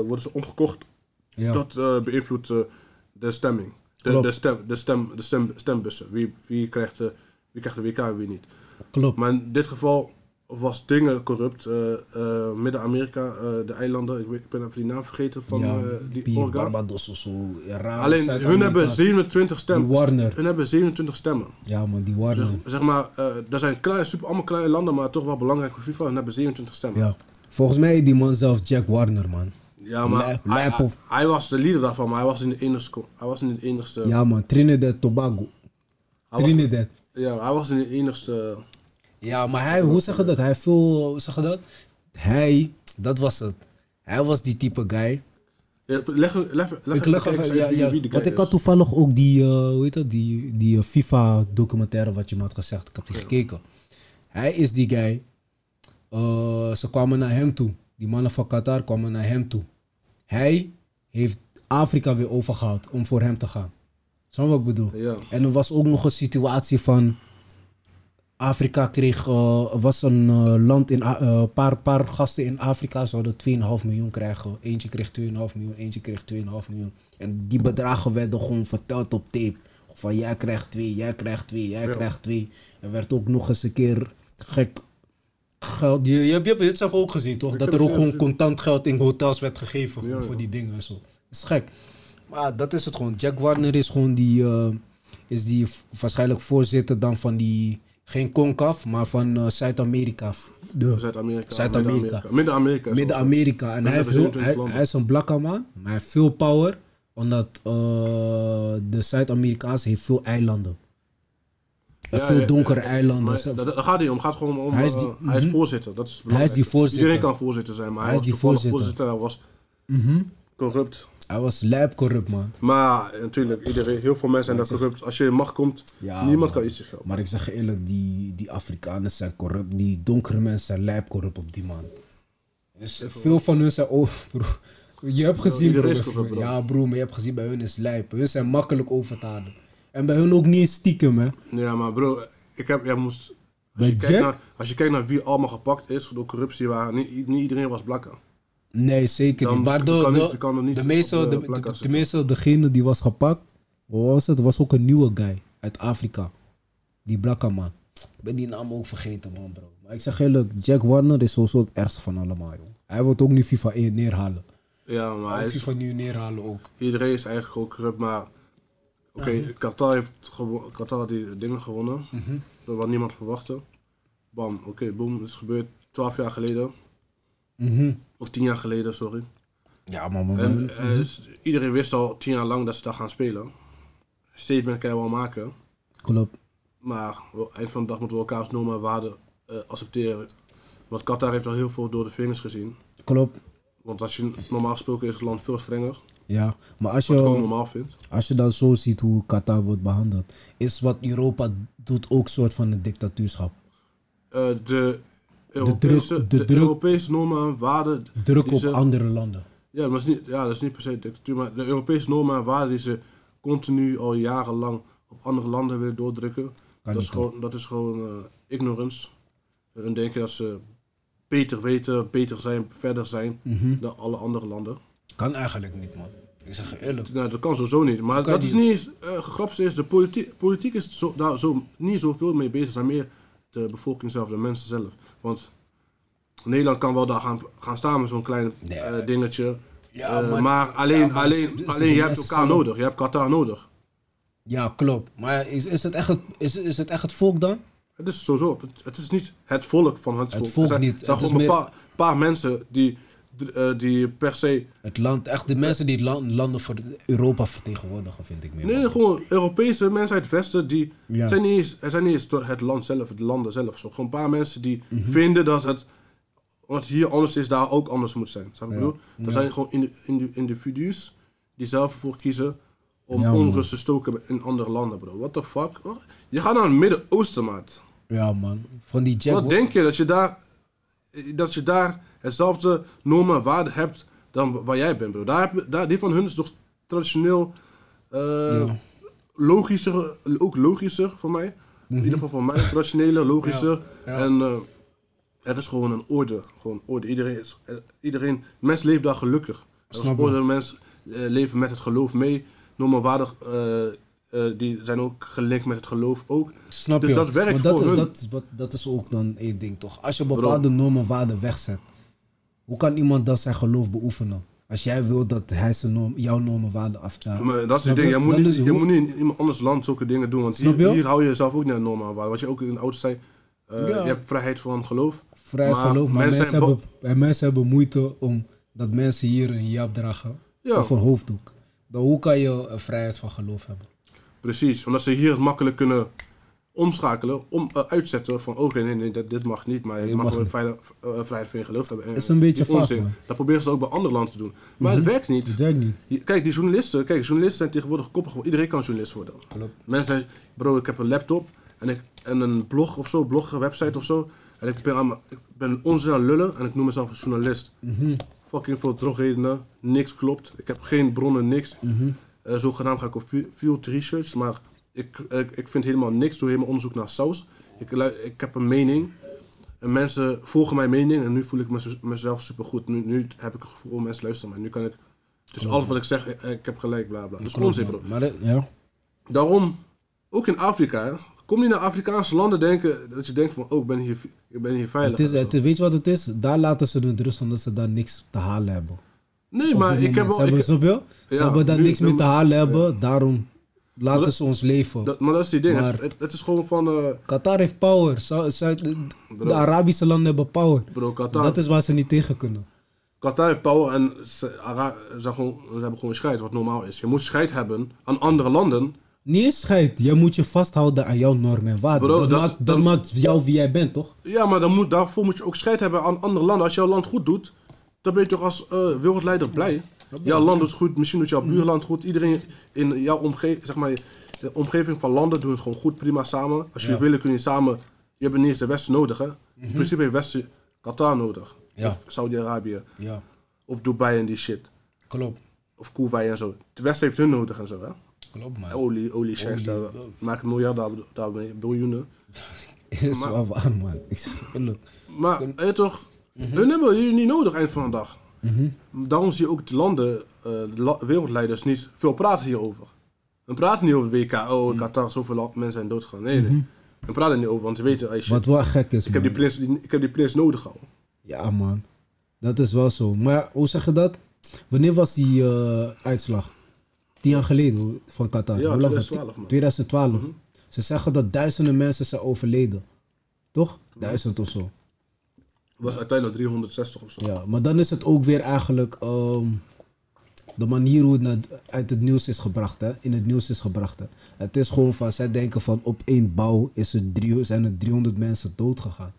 worden ze omgekocht. Ja. Dat beïnvloedt de stemming. De, de, stem, de, stem, de stem, stembussen. Wie, wie, krijgt de, wie krijgt de WK en wie niet. Klopt. Maar in dit geval was dingen corrupt. eh, eh, Midden-Amerika, eh, de eilanden, ik, weet, ik ben even die naam vergeten van ja, die die orga. Barbados of zo. Iran, Alleen hun hebben 27 Die stemmen. Warner. Hun hebben 27 stemmen. Ja, man, die Warner. Zeg, zeg maar, dat zijn klein, super, allemaal kleine landen, maar toch wel belangrijk voor FIFA. Hun hebben 27 stemmen. Ja. Volgens mij die man zelf Jack Warner, man. Ja, maar hij, was de leader daarvan, maar hij was niet de enigste. Hij was niet de enigste. Ja, man. Trinidad Tobago. hij was, Trinidad. ja, hij was niet de enigste. Ja, maar hij, hoe zeg je dat? Hij veel, hoe zeg je dat? Hij, dat was het. Hij was die type guy. Ja, leg, leg, leg, ik even leg even, ja, Want ik had toevallig ook die, eh, hoe heet dat? Die, die eh, FIFA-documentaire wat je me had gezegd. Ik heb die gekeken. Hij is die guy. Eh, ze kwamen naar hem toe. Die mannen van Qatar kwamen naar hem toe. Hij heeft Afrika weer overgehaald om voor hem te gaan. Snap je wat ik bedoel? Ja. En er was ook nog een situatie van. Afrika kreeg. eh, er was een eh, land in. Eh, paar, paar gasten in Afrika zouden 2,5 miljoen krijgen. Eentje kreeg 2,5 miljoen, eentje kreeg 2,5 miljoen. En die bedragen werden gewoon verteld op tape. Van jij krijgt 2, jij krijgt 2, jij krijgt 2. Er werd ook nog eens een keer gek geld. Je, je, hebt- je hebt het zelf ook gezien, toch? dat er ook gewoon contant geld in hotels werd gegeven Ja, voor ja. die dingen en zo. Dat is gek. Maar dat is het gewoon. Jack Warner is gewoon die, eh, is die waarschijnlijk voorzitter dan van die, geen CONCAF, maar van eh, Zuid-Amerika. Zuid-Amerika. Zuid-Amerika. Midden-Amerika. Midden-Amerika. En hij, heeft hebben heel, 27 hij, is een blakke man, maar hij heeft veel power. Omdat eh, de Zuid-Amerikaans heeft veel eilanden. En Ja, veel ja, donkere ja, eilanden. Daar gaat hij om. Gaat gewoon om. Hij is eh, die- hij is mhm. voorzitter. Dat is Hij is belangrijk. die voorzitter. Iedereen kan voorzitter zijn, maar hij, Hij is was die voorzitter. Hij was Mhm. corrupt. Hij was lijp corrupt, man. Maar natuurlijk, iedereen, heel veel mensen zijn daar corrupt. Als je in macht komt, Ja, niemand man. kan iets zeggen. Maar ik zeg je eerlijk, die, die Afrikaners zijn corrupt. Die donkere mensen zijn lijp corrupt op die man. Dus veel van hun zijn over, bro. Je hebt gezien, bro. corrupt, bro. Ja, bro, maar je hebt gezien bij hun is lijp. Hun zijn makkelijk over te halen. En bij hun ook niet eens stiekem, hè. Ja, maar bro, ik heb, jij moest. Als Bij je, kijkt naar, als je kijkt naar wie allemaal gepakt is door corruptie, waren niet, niet iedereen was blakker. Nee, zeker Dan niet. Maar de, kan de, niet- je kan er niet de meeste, de de- zitten. degene die was gepakt, wat was het? was ook een nieuwe guy uit Afrika. Die blakke man. Ik ben die naam ook vergeten, man, bro. Maar ik zeg eerlijk, Jack Warner is sowieso het ergste van allemaal, joh. Hij wordt ook nu FIFA 1 neerhalen. Ja, maar Hij hij is, FIFA nu neerhalen ook. iedereen is eigenlijk gewoon corrupt. Maar oké, Qatar heeft gewo- Qatar had die dingen gewonnen. Mhm. Wat niemand verwachtte. Bam, oké, boom. Het is gebeurd 12 jaar geleden. Mhm. Of 10 jaar geleden, sorry. Ja. En man. eh, s- iedereen wist al 10 jaar lang dat ze daar gaan spelen. Statement kan je wel maken. Klopt. Maar eind van de dag moeten we elkaars normen en waarden eh, accepteren. Want Qatar heeft al heel veel door de vingers gezien. Klopt. Want als je normaal gesproken is het land veel strenger. Ja, maar als je, normaal vind. als je dan zo ziet hoe Qatar wordt behandeld, is wat Europa doet ook soort van een dictatuurschap. Eh, de, Europese, druk- de, de druk- Europese normen en waarden. Druk op ze- andere landen. Ja, maar dat is niet, ja, dat is niet per se dictatuur. Maar de Europese normen en waarden die ze continu al jarenlang op andere landen willen doordrukken. dat, is gewoon, dat is gewoon eh, ignorance. Hun denken dat ze beter weten, beter zijn, verder zijn Mhm. dan alle andere landen. Kan eigenlijk niet, man. Ik zeg je eerlijk. Nou, dat kan sowieso niet. Maar dat is niet eens, uh, is, de politiek, politiek is zo, daar zo, niet zoveel mee bezig. zijn meer de bevolking zelf, de mensen zelf. Want Nederland kan wel daar gaan, gaan staan met zo'n klein Nee. eh, dingetje. Ja, Eh, maar- maar, alleen, ja, maar alleen, alleen je hebt elkaar nodig. Je hebt Qatar nodig. Ja, klopt. Maar is, is, het echt het, is, is het echt het volk dan? Het is sowieso, het, het is niet het volk van het, volk. volk er zijn, niet. Zijn Het is gewoon een meer- paar, paar mensen die, die per se... Het land, echt de mensen die het land, landen voor Europa vertegenwoordigen, vind ik meer. Nee, gewoon Europese mensen uit het Westen, die Ja. zijn niet eens, zijn niet eens het land zelf, de landen zelf. Zo. Gewoon een paar mensen die Mhm. vinden dat het, wat hier anders is, daar ook anders moet zijn. Snap Ja. ik bedoel? Er Ja. zijn gewoon indi- indi- individu's die zelf ervoor kiezen om Ja, onrust te stoken in andere landen, bro. What the fuck? Je gaat naar het Midden-Oosten, maat. Ja, man. Van die Jack... Wat denk je dat je daar, dat je daar hetzelfde normen en waarden hebt dan waar jij bent, bro? Daar heb, daar, die van hun is toch traditioneel eh, Ja. logischer, ook logischer voor mij. In ieder geval voor mij, traditionele, logischer. Mhm. Ja. En eh, er is gewoon een orde. Gewoon orde. Iedereen, is, eh, iedereen, mens leeft daar gelukkig. Er is orde, leven met het geloof mee. Normen en waarden, eh, die zijn ook gelinkt met het geloof ook. Snap Dus je? dat werkt Want dat voor is, hun. dat, is, wat- dat is ook dan één ding, toch? Als je bepaalde normen en waarden wegzet, hoe kan iemand dan zijn geloof beoefenen? Als jij wil dat hij zijn norm, jouw normen en waarden af... Ja, Maar dat is het ding. je? Moet, niet, je moet niet in iemand anders land zulke dingen doen. Want hier, hou je jezelf ook niet aan normen aan waarden. Wat je ook in de auto zei. eh, Ja. Je hebt vrijheid van geloof. Vrij Maar geloof, maar mensen hebben, en mensen hebben moeite om dat mensen hier een jab dragen. Ja. Of een hoofddoek. Dan hoe kan je een vrijheid van geloof hebben? Precies. Omdat ze hier het makkelijk kunnen omschakelen. Om eh, uitzetten van oké, nee, nee, dit, dit mag niet. Maar je mag wel vrijheid, eh, vrijheid van je geloof hebben. En Is een beetje vaag, onzin. man. Dat proberen ze ook bij andere landen te doen. Maar het werkt niet. Dat werkt niet. Je- Kijk, die journalisten, kijk, journalisten zijn tegenwoordig koppig. Iedereen kan journalist worden. Klopt. Mensen zeggen, bro, ik heb een laptop en, ik, en een blog of zo, blog, een website of zo. En ik ben, aan, ik ben onzin aan lullen en ik noem mezelf een journalist. Mhm. Fucking veel drogredenen, niks klopt. Ik heb geen bronnen, niks. Mhm. Eh, zogenaamd ga ik op fi- field research, maar ik, ik, ik vind helemaal niks. Doe helemaal onderzoek naar saus. Ik, ik heb een mening. En mensen volgen mijn mening en nu voel ik me- mezelf supergoed. Nu, nu heb ik het gevoel, oh, mensen luisteren mij. Nu kan ik, dus alles wat ik zeg, ik, ik heb gelijk, bla bla. Dat is Klopt, onzin, bro. Maar dat- ja. Daarom, ook in Afrika, kom niet naar Afrikaanse landen denken dat je denkt van, oh, ik ben hier, ik ben hier veilig. Het is, het, weet je wat het is? Daar laten ze het rust omdat ze daar niks te halen hebben. nee, Op maar ik heb wel... Ze hebben, ik- je? Ze hebben daar nu- niks meer te halen hebben, daarom laten dat- ze ons leven. dat, maar dat is die ding. Maar- Het, is gewoon van, eh, Qatar heeft power. Zuid- de. Arabische landen hebben power. bro, Qatar, Dat is waar ze niet tegen kunnen. Qatar heeft power en ze, Ara- ze, zijn gewoon, ze hebben gewoon scheid, wat normaal is. Je moet scheid hebben aan andere landen. Niet eens scheid. Jij moet je vasthouden aan jouw normen en waarden. Bro, dat, dat- maakt, dat dat- maakt jou wie jij bent, toch? Ja, maar dan moet, daarvoor moet je ook scheid hebben aan andere landen. Als jouw land goed doet, dan ben je toch als eh, wereldleider blij. Jouw land doet goed, misschien doet jouw buurland goed. Iedereen in jouw omgeving, zeg maar, de omgeving van landen doen het gewoon goed, prima samen. Als je Ja. wil, kun je samen. Je hebt niet eens de Westen nodig, hè? In principe heeft Westen Qatar nodig. Ja. Of Saudi-Arabië. Ja, Of Dubai en die shit. klopt. Of Kuwait en zo. De Westen heeft hun nodig en zo, hè? Klopt, man. Olie, olie, shares, daar maken miljarden daar- daarmee, biljoenen. is wel waar, man. Ik zeg eerlijk. Maar toch, hun hebben jullie niet nodig eind van de dag. Daarom zie je ook de landen, eh, wereldleiders niet veel praten hierover. We praten niet over WK, oh Qatar, zoveel mensen zijn doodgegaan. Nee, nee. We praten er niet over, want we weten, hey, shit, Wat wel gek is, ik, heb die prins, die- ik heb die prins nodig al. Ja, man. Dat is wel zo. Maar hoe zeg je dat? Wanneer was die eh, uitslag? Tien jaar geleden van Qatar. Ja, Hoe lang was het? 2012, man. 2012. Ze zeggen dat duizenden mensen zijn overleden. Toch? Duizend of zo. Het was uiteindelijk 360 of zo. Ja, maar dan is het ook weer eigenlijk ehm, de manier hoe het naar- uit het nieuws is gebracht, hè? in het nieuws is gebracht. Hè? Het is gewoon van, zij denken van op één bouw is er drie, zijn er 300 mensen dood gegaan.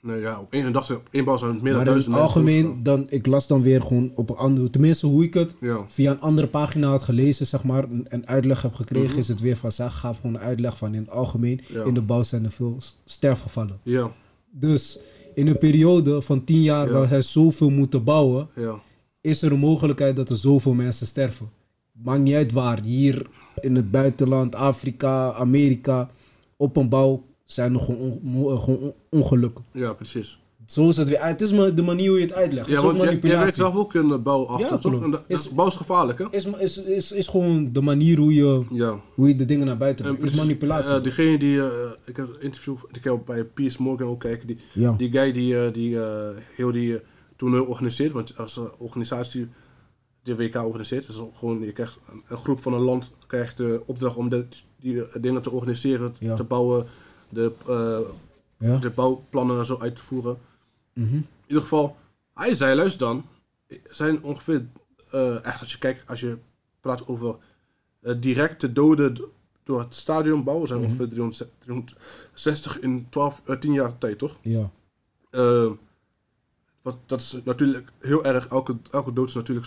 Nee, ja, op één dag zijn op één bal zijn meer dan het duizend mensen algemeen, dan, ik las dan weer gewoon op een andere, tenminste hoe ik het Ja. via een andere pagina had gelezen, zeg maar, en- uitleg heb gekregen, Mhm. is het weer van, zij gaf gewoon een uitleg van in het algemeen, Ja. in de bouw zijn er veel sterfgevallen. Ja, Dus in een periode van 10 jaar Ja. waar zij zoveel moeten bouwen, ja. is er een mogelijkheid dat er zoveel mensen sterven. Maakt niet uit waar. Hier in het buitenland, Afrika, Amerika, op een bouw zijn er gewoon, ongelukken. Ja, precies. Zo is het weer. Het is maar de manier hoe je het uitlegt. Ja, want jij, jij werkt manipulatie. zelf ook in de bouw achter, Ja, toch? En de Is- bouw is gevaarlijk, hè? Is, is, is, is gewoon de manier hoe je, Ja. hoe je de dingen naar buiten En brengt. Is manipulatie. eh, diegene die, eh, ik heb een interview, ik heb bij Piers Morgan ook kijken, die, Ja. die guy die, eh, die eh, heel die uh, toernooi organiseert, want als een organisatie de WK organiseert, is gewoon, je krijgt een, een groep van een land krijgt de opdracht om de, die eh, dingen te organiseren, Ja. te bouwen, de, eh, de bouwplannen en zo uit te voeren. Mhm. In ieder geval, hij zei, luister dan, zijn ongeveer, eh, echt als je kijkt, als je praat over eh, directe doden door het stadion bouwen, zijn ongeveer 300 360 in 12, eh, 10 jaar tijd, toch? Ja, Eh, wat, dat is natuurlijk heel erg, elke, elke dood is natuurlijk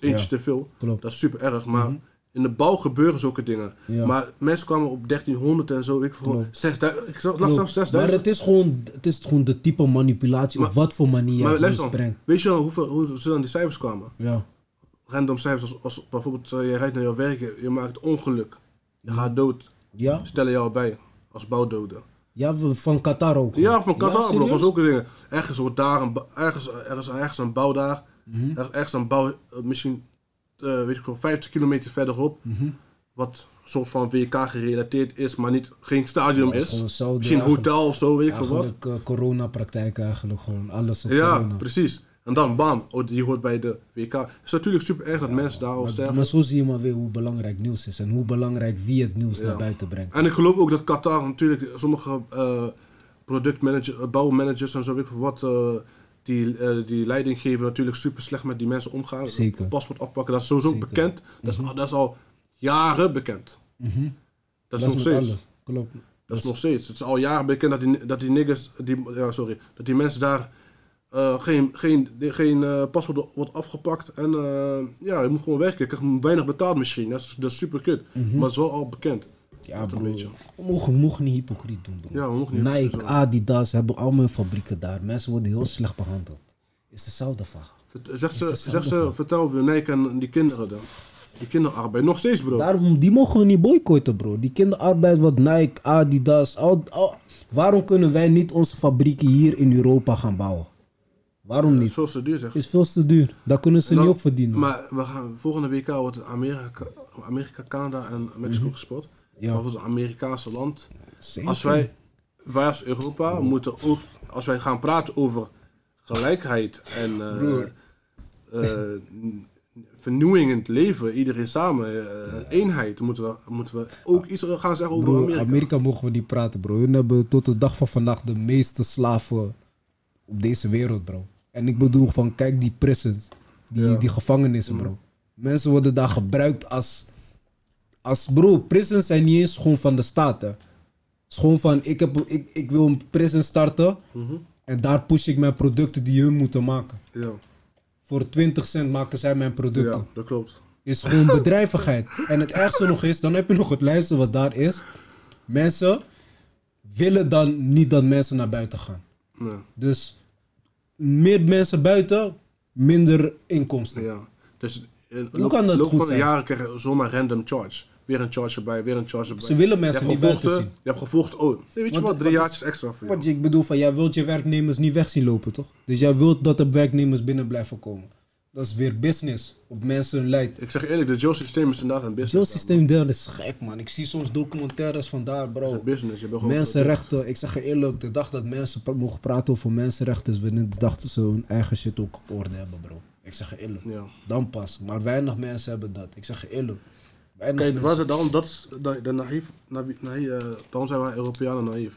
eentje Ja. te veel. klopt. Dat is super erg, maar Mhm. In de bouw gebeuren zulke dingen. Ja. Maar mensen kwamen op 1300 en zo, ik Klopt. 6000, ik zelfs Maar 6000. het is gewoon, het is gewoon de type manipulatie, op Maar- wat voor manier je Maar het dan, brengt. weet je wel hoeveel, hoe ze dan die cijfers kwamen? Ja, Random cijfers, als, als bijvoorbeeld eh, je rijdt naar jouw werk, je, maakt ongeluk, je gaat dood, ja, stellen jou bij als bouwdoden. ja van Qatar ook. Ja, van Qatar, bro, van zulke dingen. Ergens wordt daar, een, ergens, ergens, ergens een bouw daar, Mhm. er- ergens een bouw, eh, misschien, eh, weet ik wel, 50 kilometer verderop, Mhm. wat soort van WK gerelateerd is, maar niet, geen stadion Ja, is Misschien een eigenlijk. hotel of zo, weet ik veel wat. Eigenlijk eh, coronapraktijk eigenlijk gewoon, alles op Ja, corona. precies. En dan bam, oh, die hoort bij de WK. Het is natuurlijk super erg dat mensen daar al sterven. maar zo zie je maar weer hoe belangrijk nieuws is en hoe belangrijk wie het nieuws Ja. naar buiten brengt. En ik geloof ook dat Qatar natuurlijk sommige eh productmanagers, bouwmanagers en zo weet ik veel wat, die, eh, die leiding geven natuurlijk super slecht met die mensen omgaan. Zeker. Het paspoort afpakken, dat is sowieso Zeker. bekend. Dat, is, dat is al jaren bekend. Mhm. Dat is nog steeds. Klopt. Dat is nog steeds. Het is al jaren bekend dat die, dat die niggers, die, ja, sorry, dat die mensen daar eh, geen, geen, geen eh, paspoort wordt afgepakt. En ja, je moet gewoon werken. Je krijgt weinig betaald misschien. Dat is, dat is super kut. Mhm. Maar het is wel al bekend. Ja, bro. beetje. We mogen, niet hypocriet doen, bro. Ja, we mogen niet Nike. Adidas hebben allemaal fabrieken daar. Mensen worden heel slecht behandeld. Is dezelfde vraag. Zeg Is ze, zeg ze vertel weer Nike en die kinderen dan. Die kinderarbeid. Nog steeds, bro. Daarom, die mogen we niet boycotten, bro. Die kinderarbeid wat Nike, Adidas, al, al- waarom kunnen wij niet onze fabrieken hier in Europa gaan bouwen? Waarom Dat is niet? veel te duur, zeg. is veel te duur. Daar kunnen ze dan- niet op verdienen. Maar we gaan, volgende WK wordt het Amerika, Amerika, Canada en Mexico. Mhm. Ja. Maar voor het Amerikaanse land. Zeker. Als wij, wij als Europa moeten ook, als wij gaan praten over gelijkheid en n- vernieuwing in het leven, iedereen samen, eh, eenheid, moeten we, moeten we ook iets gaan zeggen over Bro, Amerika. Amerika. mogen we niet praten, bro. Hun hebben tot de dag van vandaag de meeste slaven op deze wereld, bro. En ik bedoel van, kijk die prisons, die, Ja. die gevangenissen, bro. Mensen worden daar gebruikt als, als... Bro, prisons zijn niet eens gewoon van de staat, hè. Het is gewoon van, ik, heb, ik, ik wil een prison starten en daar push ik mijn producten die hun moeten maken. Ja, Voor 20 cent maken zij mijn producten. ja, dat klopt. is gewoon bedrijvigheid. En het ergste nog is, dan heb je nog het lijstje wat daar is. Mensen willen dan niet dat mensen naar buiten gaan. Ja, Dus meer mensen buiten, minder inkomsten. ja. Dus in Hoe kan dat goed van zijn? jaren krijg je zomaar random charge. Weer een charge erbij, weer een charge erbij. Ze willen mensen niet gevochten, zien. Je hebt gevolgd, oh, weet je wat, drie wat jaartjes extra voor jou. ik bedoel van, jij wilt je werknemers niet weg zien lopen, toch? Dus jij wilt dat de werknemers binnen blijven komen. Dat is weer business, op mensen hun leid. Ik zeg eerlijk, de Joe-systeem is inderdaad een business. Het systeem daar is gek, man. Ik zie soms documentaires van daar, Het is bro. een business. Je bent gewoon Mensenrechten, ik zeg je eerlijk, de dag dat mensen mogen praten over mensenrechten, is de dag dat ze hun eigen shit ook op orde hebben, bro. Ik zeg je eerlijk. Ja. Dan pas. Maar weinig mensen hebben dat. Ik zeg je eerlijk. Kijk, daarom, dat is de, de naïef, naïef, eh, daarom zijn wij Europeanen naïef.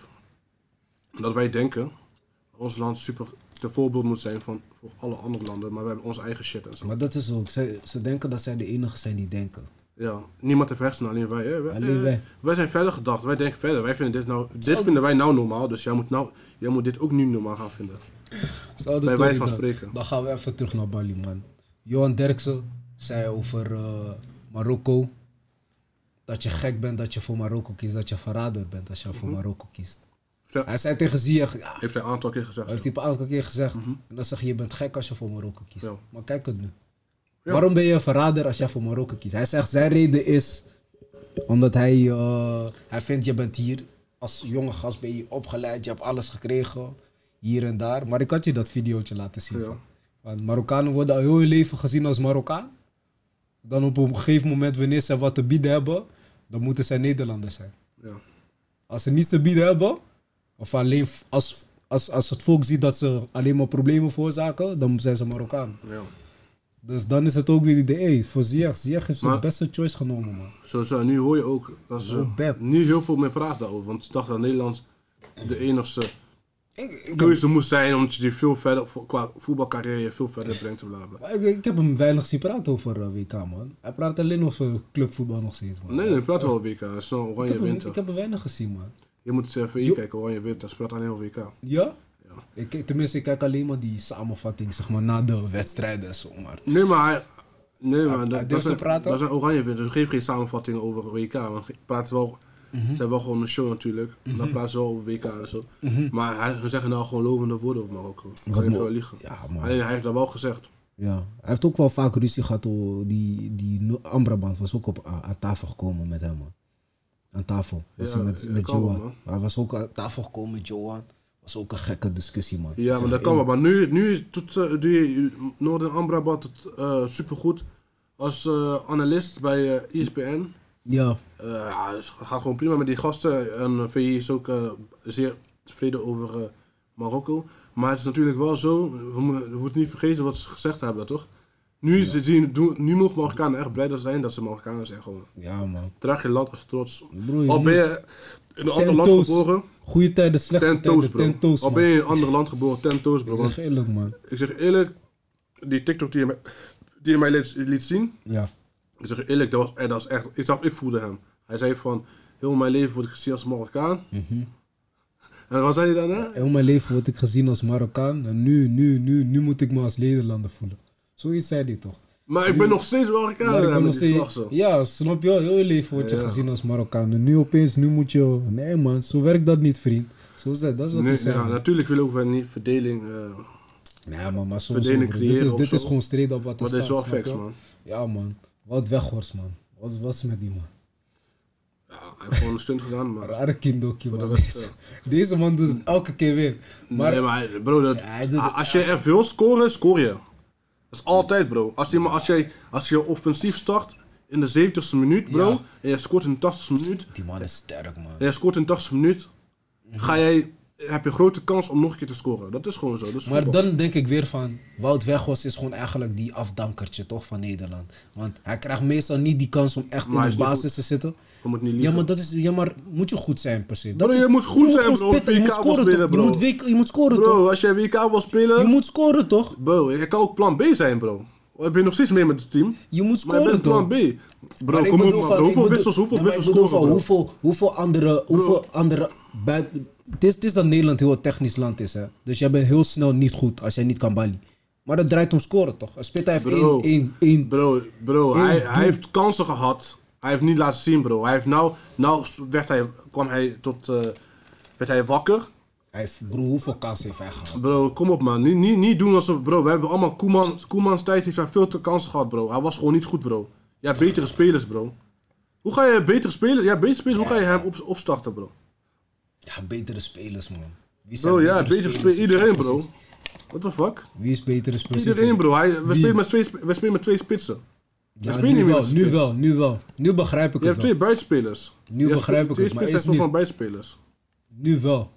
Dat wij denken, ons land super te voorbeeld moet zijn van, voor alle andere landen, maar we hebben onze eigen shit en zo. Maar dat is ook. Zij, ze denken dat zij de enige zijn die denken. Ja, niemand heeft hersenen, alleen wij. Hè? Wij, Alleen eh, wij. wij zijn verder gedacht, wij denken verder. Wij vinden dit, nou, dit vinden wij nou normaal, dus jij moet, nou, jij moet dit ook nu normaal gaan vinden. Zou Bij wijze van dan- spreken. Dan gaan we even terug naar Bali, man. Johan Derksen zei over eh, Marokko. Dat je gek bent dat je voor Marokko kiest. Dat je verrader bent als je voor Mhm. Marokko kiest. Ja. Hij zei tegen Ziyech, ja, Heeft hij een aantal keer gezegd. heeft hij een aantal keer gezegd. En dan zeg je, je bent gek als je voor Marokko kiest. Ja. Maar kijk het nu. Waarom ben je een verrader als jij voor Marokko kiest? Hij zegt, zijn reden is omdat hij, eh, hij vindt, je bent hier als jonge gast, ben je opgeleid, je hebt alles gekregen, hier en daar. Maar ik had je dat videootje laten zien. Van. Want Marokkanen worden al heel hun leven gezien als Marokkaan. Dan op een gegeven moment, wanneer ze wat te bieden hebben, dan moeten zij Nederlanders zijn. Ja. Als ze niets te bieden hebben, of alleen als, als, als het volk ziet dat ze alleen maar problemen veroorzaken, dan zijn ze Marokkaan. Ja. Dus dan is het ook weer de E. Voor Ziyech. Ziyech heeft zijn beste choice genomen, man. Sowieso, en nu hoor je ook dat ze Oh, nu heel veel meer praten daarover. Want ze dachten dat Nederland de enigste Ik, ik, keuze moest zijn omdat je die veel verder, qua voetbalcarrière veel verder brengt bla bla. ik, ik heb hem weinig zien praten over eh, WK, man. Hij praat alleen over clubvoetbal nog steeds, man. Nee, nee, praat wel WK. Het is wel ik, oranje heb hem, ik heb hem weinig gezien, man. Je moet eens even kijken, oranje winter. Ze praat alleen over WK. Ja? Ja. Ik, tenminste, ik kijk alleen maar die samenvatting, zeg maar, na de wedstrijden en zo, maar... Nee, maar hij... Nee, maar hij dat, dat, zijn, dat zijn oranje winter. Ze geven geen samenvatting over WK. Ze praten wel... Mhm. Ze hebben wel gewoon een show natuurlijk. Dan praten ze wel over WK en zo. Maar hij, ze zeggen nou gewoon lovende woorden over Marokko. Ik kan niet mo- veel liegen. Alleen hij heeft dat wel gezegd. Ja, hij heeft ook wel vaak ruzie gehad. Hoor. Die, die Amrabat was ook op, aan tafel gekomen met hem, man. Aan tafel. Was Ja, hij met, ja, met kan wel, Johan. man. Hij was ook aan tafel gekomen met Johan. Was ook een gekke discussie, man. Ja, maar dat kan je wel. Maar nu, nu doet, eh, doe je Noorden Amrabat het eh, supergoed. Als eh, analist bij ESPN. Ja, Eh, ja, het gaat gewoon prima met die gasten. En uh, VI is ook eh, zeer tevreden over eh, Marokko. Maar het is natuurlijk wel zo, we, we moeten niet vergeten wat ze gezegd hebben, toch? Nu, ze zien, nu mogen Marokkanen echt blij zijn dat ze Marokkanen zijn. Gewoon. ja, man. Draag je land als trots. Broer, Al ben je in een ander land geboren, Goeie tijden, slechte ten tijden, Al ben je in een ander land geboren, ten toes, bro. Ik zeg eerlijk, man. ik zeg eerlijk, die TikTok die je, mij- die je mij liet, liet zien, Ja. Ik zeg eerlijk, dat was, dat was echt, ik, zag, ik voelde hem. Hij zei van, heel mijn leven word ik gezien als Marokkaan. Mhm. En wat zei je daarna? Heel mijn leven word ik gezien als Marokkaan. En nu, nu, nu, nu moet ik me als Nederlander voelen. Zoiets zei hij toch? Maar ik ben nog steeds Marokkaan. Ik hè, ben nog steeds... Ja, snap je? Heel je leven word je Ja. gezien als Marokkaan. En nu opeens, nu moet je... Nee man, zo werkt dat niet, vriend. Zo is dat, dat is wat Nee, ik zei. ja, natuurlijk willen we niet verdeling, eh, Nee man, maar zo, Verdeling zo, bro. Dit is, dit is gewoon straight op wat er maar dit is staat. wel facts, man. Ja man. Wat weghorst man. Wat, is met die man? Ja, hij heeft gewoon een stunt gedaan, maar... Rare kindokje de man. Deze, deze man doet het elke keer weer. Maar, nee, maar bro, dat, Ja, als je echt wil scoren, score je. Dat is altijd, bro. Als je, als jij als je offensief start in de 70ste minuut, bro, Ja. en je scoort in de 80ste minuut, die man is sterk man. en je scoort in de 80ste minuut, ga jij, heb je grote kans om nog een keer te scoren. Dat is gewoon zo. Is Maar voetbal. dan denk ik weer van, Wout Weghorst is gewoon eigenlijk die afdankertje toch van Nederland. Want hij krijgt meestal niet die kans om echt Maar in de basis te zitten. Je moet niet Ja maar, dat is, ja, maar moet je goed zijn per se. Dat Bro, je moet goed zijn, bro. spitten, je WK moet scoren spelen, toch? Je bro. moet, week- je moet scoren toch? Bro, als jij WK wil spelen, Je moet scoren toch? bro, je kan ook plan B zijn, bro. Ik ben nog steeds mee met het team. Je moet Maar je scoren bent plan? B. Bro, Maar kom op, van- Hoeveel bedoel- wissels, hoeveel Nee, maar wissels ik bedoel scoren, van bro? hoeveel, hoeveel andere, hoeveel andere buiten... Het is, het is dat Nederland heel een technisch land is, hè. Dus jij bent heel snel niet goed als jij niet kan ballen. Maar het draait om scoren, toch? Spitta heeft Bro. één, één, één... Bro, bro hij, doel. hij heeft kansen gehad. Hij heeft niet laten zien, bro. Hij heeft nou, nou werd hij, kwam hij tot, eh, werd hij wakker. Hij heeft, broer, hoeveel kansen heeft hij gehad? Bro, kom op man. Niet, niet, niet doen alsof, bro. We hebben allemaal Koeman, Koemans tijd heeft hij veel te kansen gehad, bro. Hij was gewoon niet goed, bro. Ja, betere spelers, bro. Hoe ga je betere spelers, ja, betere spelers, hoe ga je hem op, opstarten, bro? Ja, betere spelers, man. Wie zijn Bro, ja, betere spelers iedereen, bro. What the fuck? Wie is betere spelers? Iedereen, bro. Hij, we, spelen met twee, we spelen met twee spitsen. Ja, nu niet wel, nu spits. wel, nu wel. Nu begrijp ik Je het hebt wel. twee buitenspelers. Nu Je begrijp hebt ik twee het, maar is van niet... buitenspelers. Nu wel.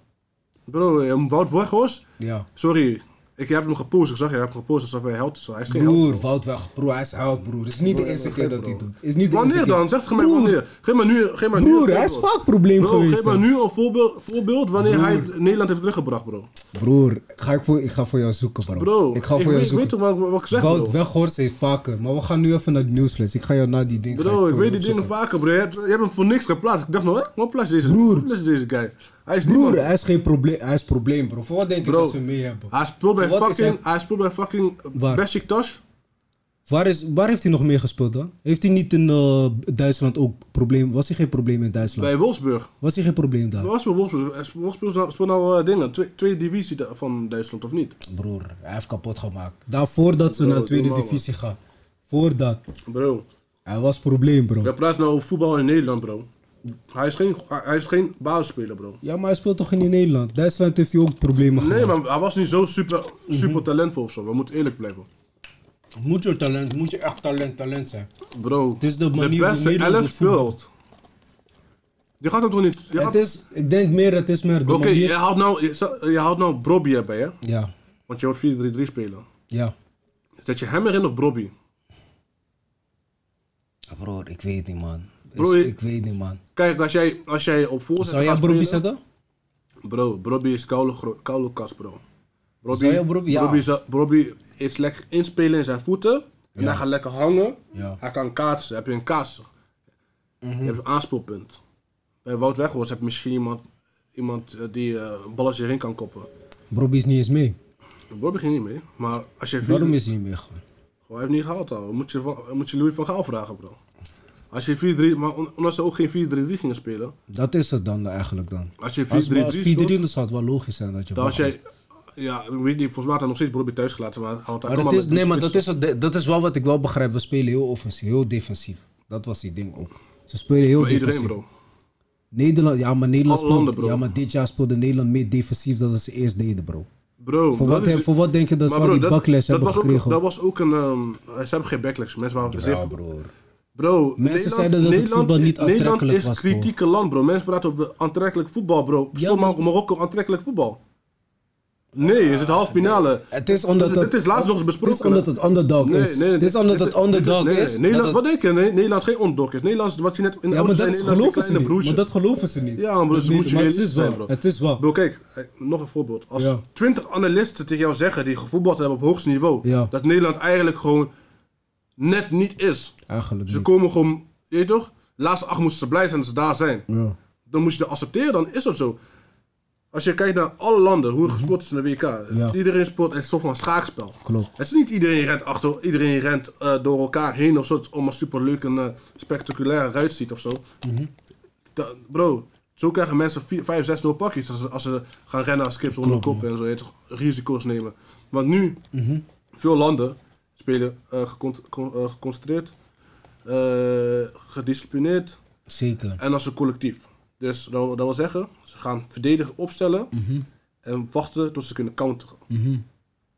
Bro, eh, Wout Weghorst, Ja. sorry. Ik heb hem gepost. Ik zag, je hebt hem gepost alsof hij held is. Hij is geen held. Broer, Wout weg. Broer, hij is held, broer. Het is niet de eerste keer dat hij doet. Is niet de Wanneer eerste dan? Zeg het Broer, wanneer. Geef me nu, geef nu Broer, een hij is vaak probleem Bro, geweest. geef dan. nu een voorbeeld, voorbeeld wanneer hij Nederland heeft teruggebracht, bro. Broer, ga ik, voor, ik ga voor jou zoeken, bro. Bro, ik ga voor jou weet, zoeken. weet toch wat, wat ik zeg, Wout. Weghorst heeft vaker. Maar we gaan nu even naar de nieuwsflits. Ik ga jou naar die dingen Bro, ik weet die dingen vaker, bro. Je hebt, je hebt hem voor niks geplaatst. Ik dacht nog, hè? Wat plaats deze, Broer. plaats deze guy? Hij is Broer, hij is geen probleem. Hij is probleem, bro. Voor wat denk je dat ze mee hebben? Hij speelt bij Voor fucking, hij- hij speelt bij fucking Waar? Besiktas. Waar, is, waar heeft hij nog meer gespeeld dan? Heeft hij niet in eh, Duitsland ook probleem? Was hij geen probleem in Duitsland? Bij Wolfsburg. Was hij geen probleem daar? Was bij Wolfsburg. Wolfsburg speelt speelt nou eh, dingen. Twee, tweede divisie van Duitsland, of niet? Broer, hij heeft kapot gemaakt. Daarvoor dat ze Bro, naar de tweede divisie gaan. Voordat. Bro, Hij was probleem, bro. we praten nou over voetbal in Nederland, bro. Hij is geen, hij is geen basisspeler, bro. Ja, maar hij speelt toch in Nederland? Duitsland heeft hij ook problemen Nee, gehad. maar hij was niet zo super, Mhm. super talentvol of zo. We moeten eerlijk blijven. Moet je talent, moet je echt talent, talent zijn. Bro, Het is de manier hoe beste Nederland elf speelt. Je gaat hem toch niet... je Het is, ik denk meer, het is meer de Oké, manier... je haalt nou, je, nou Brobby erbij, hè? Ja, Want je wordt 4-3-3 spelen. ja. Zet je hem erin of Brobby? Broer, ik weet niet, man. Broer, ik weet niet, man. Kijk, als jij, als jij op voorzet Zou jij spelen- zetten? Bro, Bobby is koude, kast, bro. Bobby, Zou je ja. Bobby is lekker inspelen in zijn voeten. En Ja. hij gaat lekker hangen. Ja. Hij kan kaatsen. Heb je een kaatser. Mhm. Je hebt een aanspoelpunt. Bij Wout Weghorst heb je misschien iemand, iemand eh, die eh, een balletje erin kan koppen. Bobby is niet eens mee. Bobby ging niet mee. Maar als je Waarom is hij niet mee? Gewoon, hij heeft niet gehaald al. Moet je, moet je Louis van Gaal vragen, bro. Als je 4-3, maar omdat ze ook geen 4-3-3 gingen spelen. Dat is het dan eigenlijk dan. Als je 4-3-3 Als, maar als 4-3 speelt, dan zou het wel logisch zijn dat je dan als jij, ja, ik weet niet, volgens mij had hij nog steeds Bobby thuis gelaten, maar houdt Maar dat is, nee, maar dat is, het, dat is wel wat ik wel begrijp. We spelen heel offensief, heel defensief. Dat was die ding ook. Ze spelen heel Maar defensief. iedereen, bro. Nederland, ja, maar Nederland landen, bro. ja, maar dit jaar speelde Nederland meer defensief dan ze eerst deden, bro. Bro, Voor wat, is- voor wat denk je dat ze al bro, die backlash dat hebben was ook, gekregen? dat was ook een, ehm, ze hebben geen backlash. Mensen waren ja, zeer- broer. Bro, Mensen zeiden dat het voetbal niet Nederland aantrekkelijk is was, kritieke land, bro. Mensen praten over aantrekkelijk voetbal, bro. Speel maar- Marokko aantrekkelijk voetbal. Nee, is het halve finale. Het is omdat het, dit is laatst nog eens besproken, Het is omdat het underdog Nee, is. nee, Het is omdat dit- het underdog nee, is. nee, Nederland, wat het- denk je? Nee, Nederland geen underdog is. Nederland is wat je net in de ja, maar dat Nederland is geloven ze niet. Maar dat geloven ze niet. Ja, maar Dat moet je het is realistisch zijn, bro. Het is wel. Bro, kijk, nog een voorbeeld. Als Ja. 20 analisten tegen jou zeggen die gevoetbald hebben op hoogste niveau, Ja. dat Nederland eigenlijk gewoon net niet is. Eigenlijk Ze niet. komen gewoon, je weet toch? Laatste acht moesten ze blij zijn dat ze daar zijn. Ja. Dan moet je dat accepteren, dan is dat zo. Als je kijkt naar alle landen, hoe er gespeeld is in de WK. Ja. Iedereen speelt een soort van schaakspel. Klopt. Het is niet iedereen rent achter, iedereen rent eh, door elkaar heen of zo, om een superleuk en eh, spectaculair eruit ziet of zo. Mhm. Da- bro, zo krijgen mensen 4, 5, 6, 0 pakjes als ze, als ze gaan rennen als kips onder kop en zo, je weet toch, risico's nemen. Want nu, Mhm. veel landen spelen gecon- con- eh, geconcentreerd, eh, gedisciplineerd Zeker. en als een collectief. Dus dat, wil- dat wil zeggen, ze gaan verdedigen opstellen Mhm. en wachten tot ze kunnen counteren. Mhm.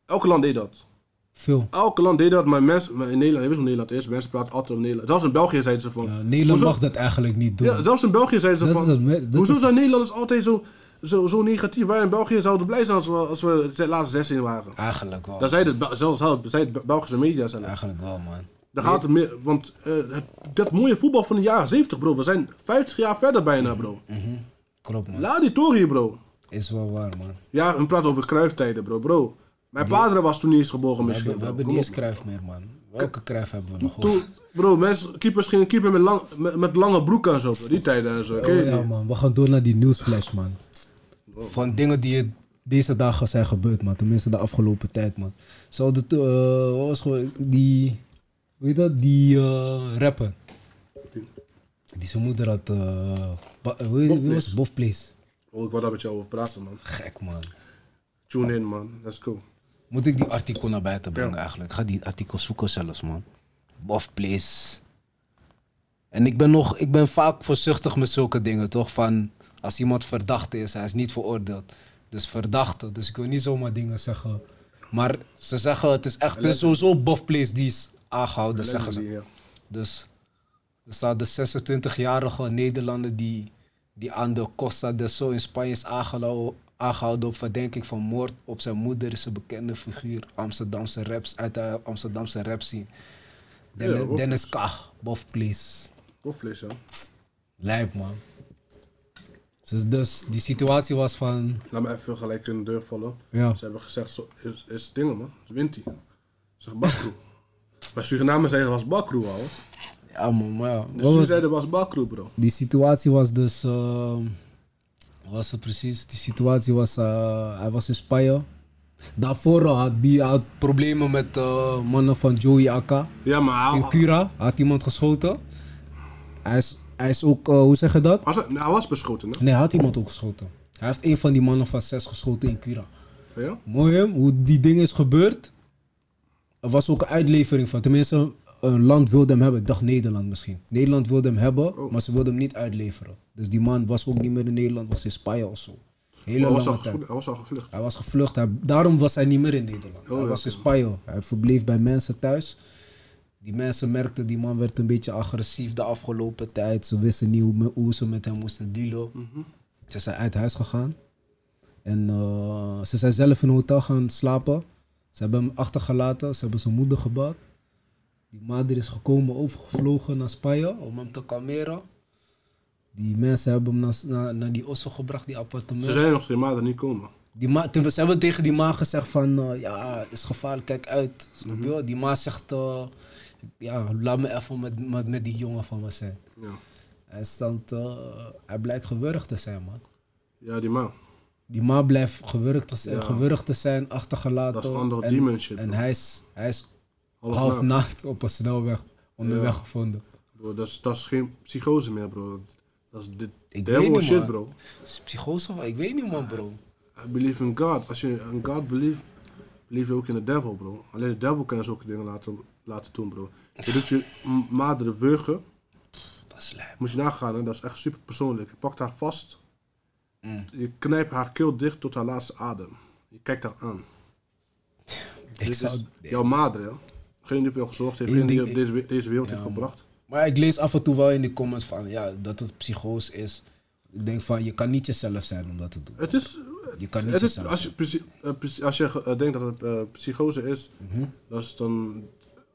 Elke land deed dat. Veel. Elke land deed dat, maar mensen, maar in Nederland, je weet hoe Nederland is, mensen praten altijd over Nederland. Zelfs in België zeiden ze van... Ja, Nederland hoezo- mag dat eigenlijk niet doen. Ja, zelfs in België zeiden ze Dat van... het hoezo is- zijn Nederlanders altijd zo, zo, zo negatief? Wij in België zouden blij zijn als we, als we de laatste 16 waren. Eigenlijk wel. Daar zeiden het, zelfs zei Belgische media zelf. Eigenlijk wel, man. Daar gaat het meer, want eh, het, dat mooie voetbal van de jaren 70, bro. We zijn 50 jaar verder bijna, bro. Mhm. Klopt, man. Laat die toren hier, bro. Is wel waar, man. Ja, we praten over kruiftijden, bro. Bro, mijn vader was toen niet eens geboren We misschien, hebben, we hebben niet eens Cruijff meer, man. Welke Cruijff hebben we nog? Toen, bro, mensen, keepers gingen keeper met, lang, met, met lange broeken en zo, bro. Die tijden en zo. Oh, ja, man. We gaan door naar die nieuwsflash, man. Van dingen die deze dagen zijn gebeurd, man. Tenminste, de afgelopen tijd, man. Zo, de, eh, wat was gewoon die... Hoe heet dat? Die eh, rapper. Die zijn moeder had... eh, hoe heet wie was? Bof Place. Oh, ik wou daar met jou over praten, man. Gek, man. Tune in, man. Let's go. Moet ik die artikel naar buiten brengen eigenlijk? Ik ga die artikel zoeken zelfs, man. Bof Place. En ik ben nog, ik ben vaak voorzichtig met zulke dingen, toch? Van, als iemand verdachte is, hij is niet veroordeeld. Dus verdachte, dus ik wil niet zomaar dingen zeggen. Maar ze zeggen, het is echt, het is sowieso Bof Place die is aangehouden, zeggen ze. Ja. Dus er staat de 26-jarige Nederlander die, die aan de Costa del Sol in Spanje is aangehouden, op verdenking van moord op zijn moeder is een bekende figuur Amsterdamse raps, uit de Amsterdamse rap scene. Dennis, Ja, Bof Dennis Kach, Bof Please. Tof place, ja. Lijp man. Dus, dus die situatie was van, Laat me even gelijk in de deur vallen. ja, Ze hebben gezegd, zo, is, is dingen, man. Is Winti. Zeg Bakroe. Bij Suriname zeiden was Bakroe al. ja man, maar ja. Was- Suriname zeiden was Bakroe, bro. Die situatie was dus. wat was het precies? Die situatie was. eh, hij was in Spanje. Daarvoor had hij had problemen met eh, mannen van Joey Akka. Ja, maar In Cura had iemand geschoten. Hij is, hij is ook. eh, hoe zeg je dat? was, hij was beschoten, hè? Nee, hij had iemand ook geschoten. Hij heeft een van die mannen van zes geschoten in Cura. Ja? Mooi hè? Hoe die ding is gebeurd. Er was ook een uitlevering van. Tenminste, een land wilde hem hebben. Ik dacht Nederland misschien. Nederland wilde hem hebben, Oh. maar ze wilden hem niet uitleveren. Dus die man was ook niet meer in Nederland, was in Spanje of zo. Hele Hij was, lange al, tijd. gevlucht- hij was al gevlucht. Hij was gevlucht. Hij, daarom was hij niet meer in Nederland. hij ja, was in. Spanje. Hij verbleef bij mensen thuis. Die mensen merkten, die man werd een beetje agressief de afgelopen tijd. Ze wisten niet hoe, hoe ze met hem moesten dealen. Ze zijn uit huis gegaan. En eh, ze zijn zelf in een hotel gaan slapen. Ze hebben hem achtergelaten. Ze hebben zijn moeder gebeld. Die moeder is gekomen, overgevlogen naar Spanje om hem te kalmeren. Die mensen hebben hem naar, naar, naar die osso gebracht, die appartement. Ze zeiden nog die maanden niet komen. Die ma ze hebben tegen die ma gezegd van, eh, ja, het is gevaarlijk, kijk uit. Snap Mhm. je wel? Die ma zegt, eh, ja, laat me even met, met, met die jongen van me zijn. Ja, Hij, stond, eh, hij blijkt gewurgd te zijn, man. ja die man. Die ma blijft gewurgd te zijn, Ja. gewurgd te zijn achtergelaten. Dat is een andere en, En hij is, hij is Half nacht op een snelweg onderweg Ja. gevonden. Bro, dat is, dat is geen psychose meer, bro. Dat is dit Ik devil weet niet, shit, man. bro. Is Psychose? of- Ik weet niet, man, bro. I believe in God. Als je in God believe, believe je ook in de devil, bro. Alleen de devil kan je zulke dingen laten, laten doen, bro. Je doet je madere wurgen. Dat is lijp. Moet je nagaan, hè? dat is echt super persoonlijk. Je pakt haar vast. Mm. Je knijpt haar keel dicht tot haar laatste adem. Je kijkt haar aan. Ik Dit zou... is jouw madre, hè? Degene die voor jou gezorgd heeft, degene die op deze, deze wereld heeft Ja, gebracht. Maar ik lees af en toe wel in de comments van ja, dat het psychose is. Ik denk van je kan niet jezelf zijn om dat te doen. Het is, Je kan niet het is jezelf als je, eh, als je denkt dat het eh, psychose is, Mhm. dat is dan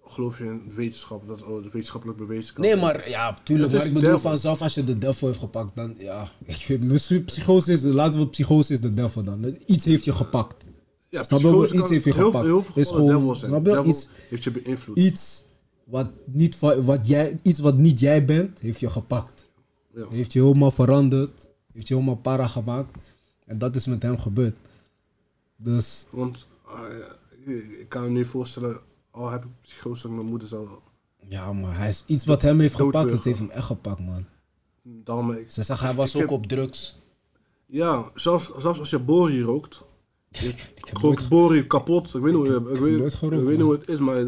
geloof je in wetenschap, dat oh, wetenschappelijk bewezen kan. Nee, maar ja, tuurlijk. Maar ik bedoel devil. van zelf als je de devil heeft gepakt, dan ja. Ik vind misschien psychose is, laten we psychose is de devil dan. Iets heeft je gepakt. ja, snap je? Iets heeft je heel, gepakt. Heel veel Is gewoon- snap je? Iets- heeft je beïnvloed. Iets wat niet, wat jij, iets wat niet jij bent, heeft je gepakt. Ja. Heeft je helemaal veranderd. Heeft je helemaal para gemaakt. En dat is met hem gebeurd. Dus Want ah, ik kan me niet voorstellen, al heb ik dat mijn moeder zou. ja, maar hij is iets wat hem heeft gepakt, het heeft hem echt gepakt, man. Daarom, ik, Ze zeggen hij was Ik ook heb- op drugs. ja, zelfs, zelfs als je bori rookt, je heb rookt nooit- bori kapot. Ik weet niet hoe, ik, heb weet, nooit ik weet niet hoe het is, maar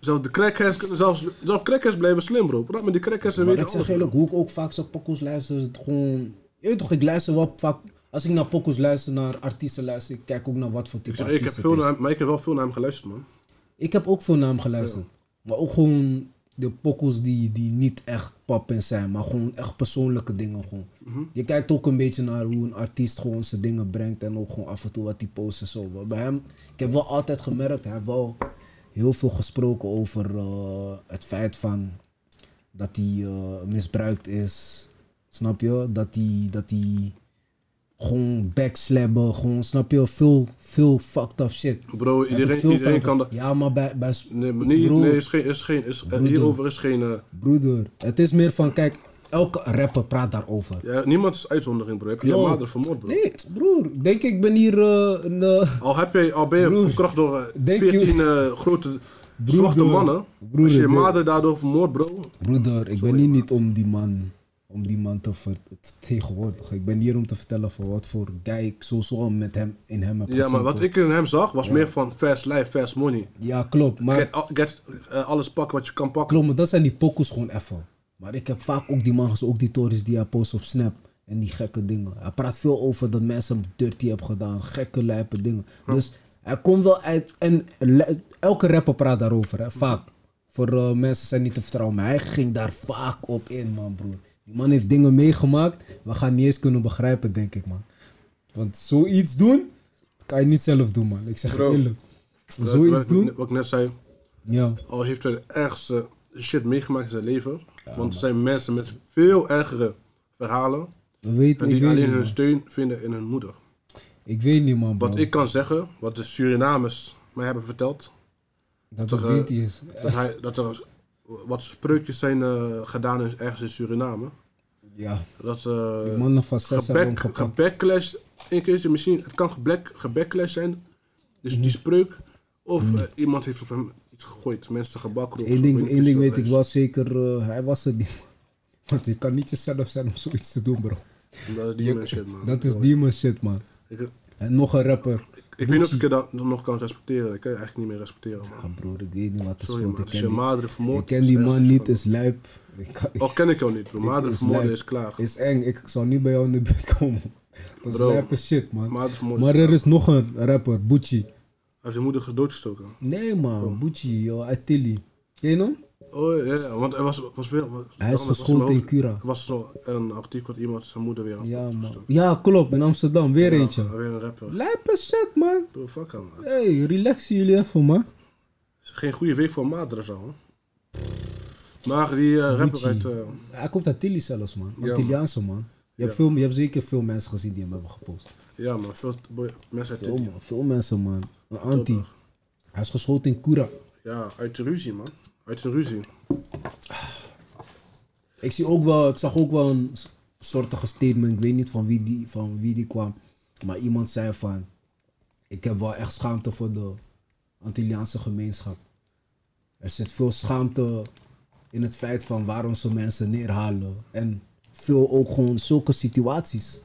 zelfs de crackheads zelfs, zelfs crackheads blijven slim, bro. Praat met die crackheads en weten ik zeg eerlijk, hoe ik ook vaak zo pokoes luister, is het gewoon... Je weet toch, ik luister wel vaak... Als ik naar pokoes luister, naar artiesten luister, ik kijk ook naar wat voor Ik, type zeg, ik heb veel naar hem, maar ik heb wel veel naar hem geluisterd, man. Ik heb ook veel naar hem geluisterd. Maar ook gewoon de pokoes die, die niet echt poppen zijn, maar gewoon echt persoonlijke dingen. Gewoon. Mhm. Je kijkt ook een beetje naar hoe een artiest gewoon zijn dingen brengt en ook gewoon af en toe wat hij post en zo. Maar bij hem, ik heb wel altijd gemerkt, hij heeft wel heel veel gesproken over eh, het feit van dat hij eh, misbruikt is. Snap je? Dat hij, dat hij gewoon backslabben, gewoon, snap je? Veel, veel fucked up shit. Bro, iedereen, kan dat. Ja, maar bij, bij Nee, maar niet, broer, nee, is geen, is geen, is, eh, Broeder. hierover is geen. eh, broeder, het is meer van, kijk, elke rapper praat daarover. ja, niemand is uitzondering, bro. Heb je je Klopt. vader vermoord, bro? Nee, broer, denk ik ben hier eh, een... eh, Al, heb je, al ben je verkracht door eh, je- 14 eh, grote Broeder, zwarte mannen. broeder, als je je vader daardoor vermoord, bro. broeder, ik ben hier niet om die man, om die man te ver- te vertegenwoordigen. Ik ben hier om te vertellen van wat voor guy ik sowieso al met hem, in hem heb Ja, maar wat toch? ik in hem zag, was meer van fast life, fast money. Ja, klopt, maar... Get, eh, alles pakken wat je kan pakken. Klopt, maar dat zijn die pokus gewoon even. Maar ik heb vaak ook die man ook die tories die hij post op Snap. En die gekke dingen. Hij praat veel over dat mensen hem dirty hebben gedaan. Gekke lijpe dingen. Dus hij komt wel uit. En elke rapper praat daarover, hè, vaak. Voor eh, mensen zijn niet te vertrouwen. Maar hij ging daar vaak op in, man, broer. Die man heeft dingen meegemaakt. We gaan niet eens kunnen begrijpen, denk ik, man. Want zoiets doen, kan je niet zelf doen, man. Ik zeg Bro, eerlijk. Zoiets wat, doen, Wat ik net zei, ja. al heeft hij de ergste shit meegemaakt in zijn leven. want er zijn mensen met veel ergere verhalen. We weten, En die weet alleen niet, hun steun vinden in hun moeder. Ik weet niet, man, bro. Wat ik kan zeggen, wat de Surinamers mij hebben verteld. Dat eh, wint is. Dat, hij, dat er wat spreukjes zijn eh, gedaan in, ergens in Suriname. Ja, Dat eh die mannen van een keertje misschien, het kan geback, gebackclash zijn. Dus Mhm. die spreuk. Of eh, iemand heeft op hem iets gegooid, mensen gebakropt. Eén ding, één ding weet ik wel zeker, hij was er niet. Want je kan niet jezelf zijn om zoiets te doen, bro. Dat is die shit, man. Dat is demon shit, man. Ik, En nog een rapper. Ik weet niet of ik je dat nog kan respecteren. Ik kan je eigenlijk niet meer respecteren, man. Ah, broer, ik weet niet wat er Sorry, man. Ik ken je die, madre vermoord ik ken die man niet, is lijp. Al ken ik jou niet, bro. Madre is vermoorden is klaar. is eng, ik zal niet bij jou in de buurt komen. Dat is lijpe shit, man. Maar is er is nog een rapper, Bucci. Hij heeft zijn moeder doodgestoken. Nee, man, uit Tilly. Ken je hem? Oh ja, want er was, was weer... Was, Hij is geschoten in Cura. Er was zo een artikel dat iemand zijn moeder weer had Ja, man. Ja, klopt, in Amsterdam, weer Ja, eentje. Weer een rapper. Lijpe shit, man. Bro, fuck hem, man. Hey, relaxen jullie even, man. Geen goede week voor madre zo. Maar die eh, rapper uit... eh, Hij komt uit Tilly zelfs, man. Ja, Antilliaanse, man. Je hebt, Ja. veel, je hebt zeker veel mensen gezien die hem hebben gepost. ja man, veel mensen uit Veel, Tilly. man. Veel mensen, man. Een anti. Hij is geschoten in Kura. Ja, uit de ruzie man. Uit een ruzie. Ik, zie ook wel, ik zag ook wel een soortige statement. Ik weet niet van wie, die, van wie die kwam. Maar iemand zei van... Ik heb wel echt schaamte voor de Antilliaanse gemeenschap. Er zit veel schaamte in het feit van waarom ze mensen neerhalen. En veel ook gewoon zulke situaties.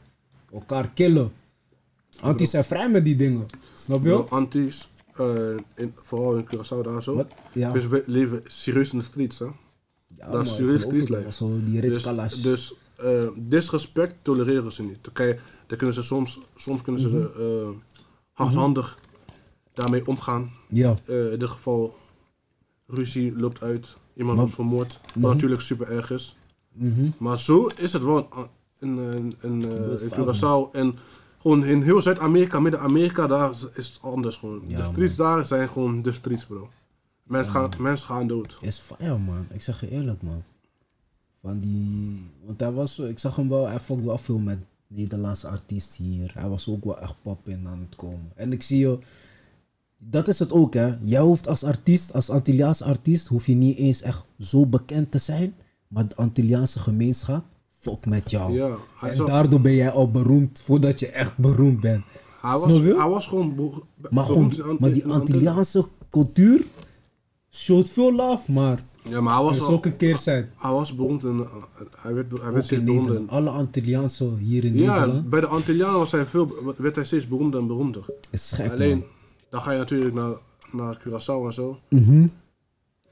Elkaar killen. Antis zijn vrij met die dingen. Snap je? Bro, antis, eh, in, vooral in Curaçao daar zo. Wat? Ja. Dus we leven serieus in de streets hè. Ja, dat is serieus street life. Zo die rich Dus, dus eh, disrespect tolereren ze niet. Oké, dan kunnen ze soms, soms kunnen ze Mhm. eh, hardhandig daarmee omgaan. ja. In dit geval, ruzie loopt uit, iemand wordt vermoord, wat natuurlijk super erg is. Mhm. Maar zo is het wel in, vaak, Curaçao en gewoon in heel Zuid-Amerika, Midden-Amerika, daar is het anders gewoon. Ja, de streets daar zijn gewoon de streets, bro. Mensen, gaan, mensen gaan dood. is fire, man. Ik zeg je eerlijk, man. Van die... Want hij was... Ik zag hem wel... Hij fokt wel veel met Nederlandse artiesten hier. Hij was ook wel echt pop in aan het komen. En ik zie je... Dat is het ook, hè. Jij hoeft als artiest, als Antilliaans artiest, hoef je niet eens echt zo bekend te zijn. Maar de Antilliaanse gemeenschap, fuck met jou. Ja, en daardoor ben jij al beroemd voordat je echt beroemd bent. hij, was, hij was gewoon be- Maar, beroemd gewoon, maar die. Antilliaanse cultuur showt veel love, maar Ja, maar hij was, al, ook een keerzijde. hij was beroemd in, eh, hij werd, hij werd in. Nederland. Alle Antilliaanse hier in Ja, Nederland bij de Antillianen was hij veel, werd hij steeds beroemder en beroemder. is gek, Alleen, man. dan ga je natuurlijk naar, naar Curaçao en zo.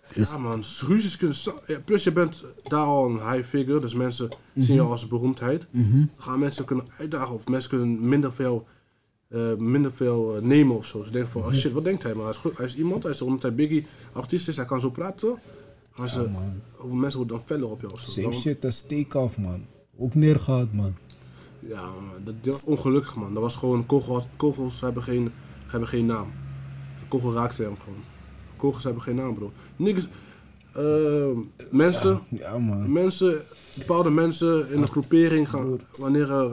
Mhm. Ja man, ruzies kunnen... ja, plus je bent daar al een high figure, dus mensen zien jou als beroemdheid. Mhm. Dan gaan mensen kunnen uitdagen of mensen kunnen minder veel, eh, minder veel eh, nemen of zo. Ze denken van, Mhm. oh shit, wat denkt hij? Maar hij is, goed, hij is iemand, hij is omdat hij Biggie artiest is, hij kan zo praten. Gaan ze, mensen worden dan feller op jou of zo. Same shit als take-off, man. Ook neergehaald, man. Ja, man, dat, dat was ongelukkig man. Dat was gewoon, kogels, kogels hebben, geen, hebben geen naam. De kogel raakte hem gewoon. Kogels hebben geen naam bro. Niggas, eh, mensen, Ja, man. mensen, bepaalde mensen in een groepering gaan, wanneer er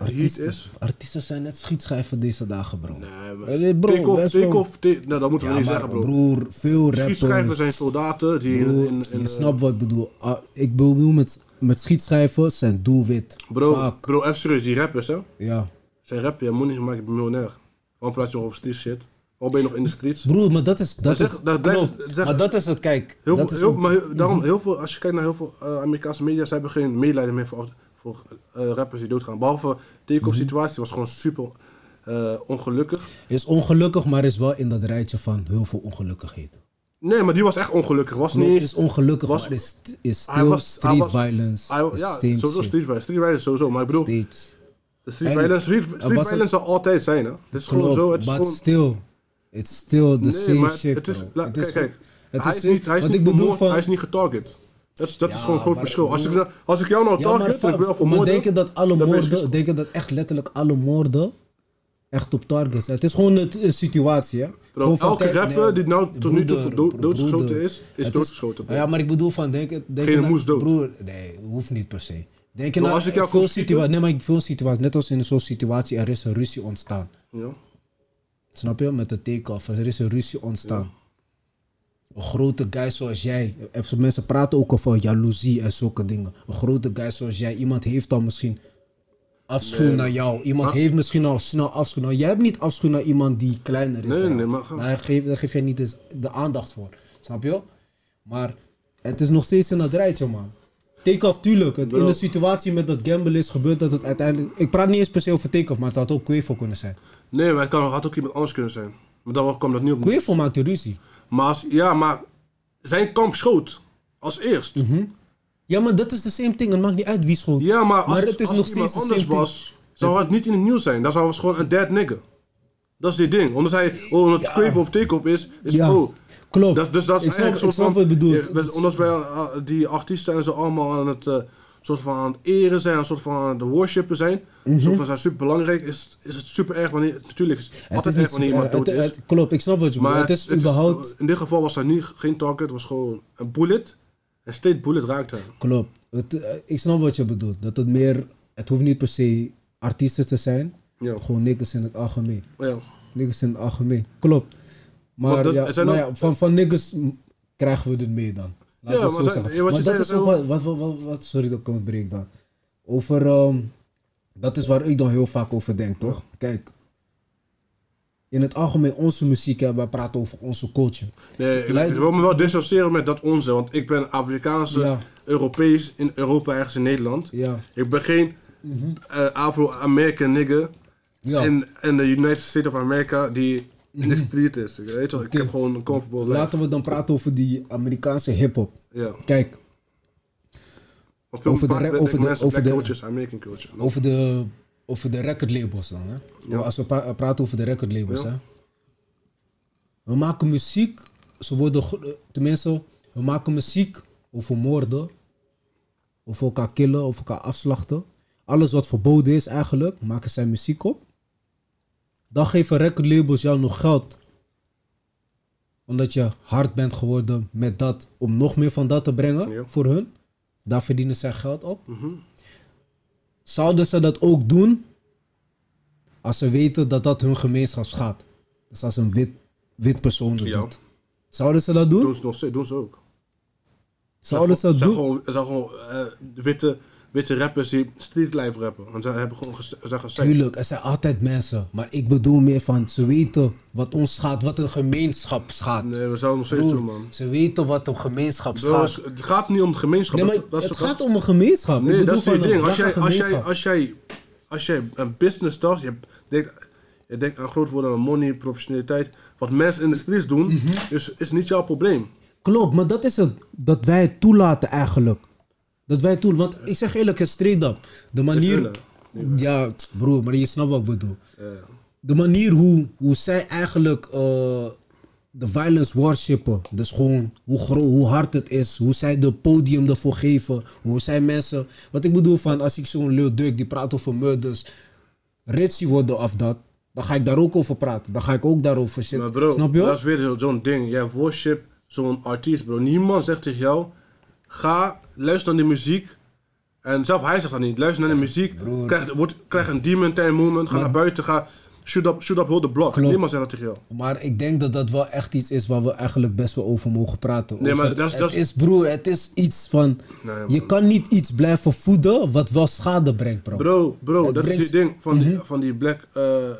eh, heat is. artiesten zijn net schietschijven deze dagen, bro. Nee, maar Eh, bro, take-off, best wel- take-off, take- nou, dat moeten we Ja, niet maar zeggen bro. broer, veel Schietschijven rappers. zijn soldaten die in, Broer, in, in, je eh, snapt wat ik bedoel. Ah, ik bedoel met, met schietschijven zijn doelwit. Bro, Vaak. bro, even serieus, die rappers hè. Ja. Zijn rap, je moet niet maken, miljonair. Waarom praat je over street shit? Waarom ben je nog in de streets? Broer, maar dat is... Dat zeg- is dat blijft- klopt. zeg- maar dat is het, kijk. Heel dat veel, is heel, maar heel- daarom, heel veel, als je kijkt naar heel veel eh, Amerikaanse media, ze hebben geen medelijden meer voor, voor eh, rappers die doodgaan. Behalve de Mhm. situatie was gewoon super eh, ongelukkig. Is ongelukkig, maar is wel in dat rijtje van heel veel ongelukkigheden. Nee, maar die was echt ongelukkig. Was Nee, niet is ongelukkig, was- maar is, is still was- street was- violence. hij- is ja, sowieso shit. street violence. Street violence sowieso, maar ik bedoel, street En- violence, street, street violence zal altijd zijn, hè. Dit is gewoon zo, het is but gewoon... still, it's still the Nee, same shit, het is, bro. la- Het kijk, is kijk, het hij is is niet, hij is niet ik bedoel vermoord, van... hij is niet getarget. Dat is, dat is gewoon een groot verschil. Als ik, als ik jou nou Ja, maar, target, ik wil va- maar denk je dat alle moorden, geschoten. denk je dat echt letterlijk alle moorden echt op target zijn? Het is gewoon een, een situatie, hè? Bro, elke kijk, rapper nee, die nou tot nu toe dood- doodgeschoten is, is doodgeschoten. Ja, maar ik bedoel van, denk, denk je Geen nou- moes dood. Broer, nee, hoeft niet per se. Denk je nou, als ik jou veel situaties, nee, maar ik veel situaties, net als in zo'n situatie, er is een ruzie ontstaan. Ja. Snap je? Met de take-off. Er is een ruzie ontstaan. Een grote guy zoals jij. en Mensen praten ook over jaloezie en zulke dingen. Een grote guy zoals jij. Iemand heeft al misschien afschuw naar jou. Iemand heeft misschien al snel afschuw naar Jij hebt niet afschuw naar iemand die kleiner is. Nee, dan nee, maar ga- Daar geef, daar geef jij niet eens de aandacht voor. Snap je? Maar het is nog steeds in dat rijtje, man. Take-off, tuurlijk. Het, in de situatie met dat gamble is gebeurd dat het uiteindelijk... Ik praat niet eens per se over take-off, maar het had ook Quavo kunnen zijn. Nee, maar het kan, had ook iemand anders kunnen zijn. Maar dan kwam dat niet op. Quavo maakte ruzie. Maar als, ja, maar zijn kamp schoot. Als eerst. Mhm. Ja, maar dat is de same thing. Het maakt niet uit wie schoot. Ja, maar als, het is als nog iemand steeds de anders thing. was, zou het niet in het nieuws zijn. Dan zou het gewoon een dead nigger. Dat is dit ding. Omdat hij, oh, omdat het Quavo of take-off is, is Ja, oh. klopt. Dat, dus dat is ik snap, eigenlijk ik snap wat je bedoelt. Ja, we- omdat wij uh, die artiesten en zo allemaal aan het, eh, soort van aan het eren zijn, een soort van aan het worshipen zijn. Een soort van zijn super belangrijk. Is, is het super erg wanneer, natuurlijk is het het altijd is erg wanneer iemand dood het- is. klopt, ik snap wat je bedoelt. Maar Het is überhaupt... in dit geval was hij niet, geen target, het was gewoon een bullet. En State Bullet raakt hem. Klopt. Het, eh, ik snap wat je bedoelt. Dat het meer, het hoeft niet per se artiesten te zijn. Ja. Gewoon niggas in het algemeen. Ja. Niggas in het algemeen. Klopt. Maar, dat- ja, er zijn maar ook- ja, van, van niggas m, krijgen we dit mee dan. Ja, maar zo zijn- zeggen. ja, wat maar je dat is ook wat, wat, wat, wat, sorry dat ik breek dan. Over, ehm, dat is waar ik dan heel vaak over denk, toch? Kijk, in het algemeen onze muziek, hè, wij praten over onze culture. Nee, ik, Leid- ik wil me wel dissociëren met dat onze, want ik ben Afrikaanse, Ja. Europees, in Europa, ergens in Nederland. Ja, Ik ben geen eh, Afro-American nigger in, in de United States of America die in de street is. Ik weet toch, ik heb gewoon een comfortable life. Laten we dan praten over die Amerikaanse hip-hop. Ja. Kijk, Over de over de- over de- culture over de, over de recordlabels dan. Hè? Ja. Als we pra- praten over de recordlabels. Ja. Hè? We maken muziek, ze worden, tenminste, we maken muziek over moorden, over elkaar killen, over elkaar afslachten. Alles wat verboden is eigenlijk, maken zij muziek op. Dan geven recordlabels jou nog geld. Omdat je hard bent geworden met dat, om nog meer van dat te brengen Ja. voor hun. Daar verdienen zij geld op. Zouden ze dat ook doen als ze weten dat dat hun gemeenschap schaadt? Dus als een wit, wit persoon dat Ja. doet. Zouden ze dat doen? Doen ze doen ze ook. Zouden ze dat zijn doen? Gewoon, zijn gewoon eh, witte, witte rappers die streetlife rappen. Want ze hebben gewoon ges- ze zijn gezegd. Tuurlijk, er zijn altijd mensen. Maar ik bedoel meer van, ze weten wat ons schaadt, wat een gemeenschap schaadt. Nee, we zouden nog steeds Broer, doen, man. Ze weten wat een gemeenschap schaadt. het het gaat niet om de gemeenschap. Nee, maar dat, het gaat om een gemeenschap. Nee, ik dat is het ding. Als jij, als, jij, als, jij, als jij een business start, je denkt, je denkt aan groot worden, aan money, professionaliteit. Wat mensen in de streets doen, Mhm. is, is niet jouw probleem. Klopt, maar dat is het. Dat wij het toelaten eigenlijk. Dat wij toelaten. Want ik zeg eerlijk, het straight up. De manier... Ja, broer, maar je snapt wat ik bedoel. De manier hoe, hoe zij eigenlijk eh, de violence worshipen. Dus gewoon hoe, hoe hard het is. Hoe zij de podium ervoor geven. Hoe zij mensen... Wat ik bedoel van, als ik zo'n Lil Durk die praat over murders... Ritchie worden of dat... Dan ga ik daar ook over praten. Dan ga ik ook daarover zitten. Snap je? dat is weer zo- zo'n ding. Jij worship zo'n artiest, bro. Niemand zegt tegen jou, ga, luister naar de muziek. En zelf hij zegt dat niet. Luister naar de muziek. Broer. Krijg, word, krijg een demon time moment. Ga naar buiten, ga shoot up, shoot up heel de blok. Klopt. Niemand zegt dat tegen jou. Maar ik denk dat dat wel echt iets is waar we eigenlijk best wel over mogen praten. Nee, maar Over- dat is- het dat is- broer, het is iets van... Nee, je kan niet iets blijven voeden wat wel schade brengt, bro. Bro, bro, Het dat brengt- is die ding van, die, Mhm. van die black, eh, eh,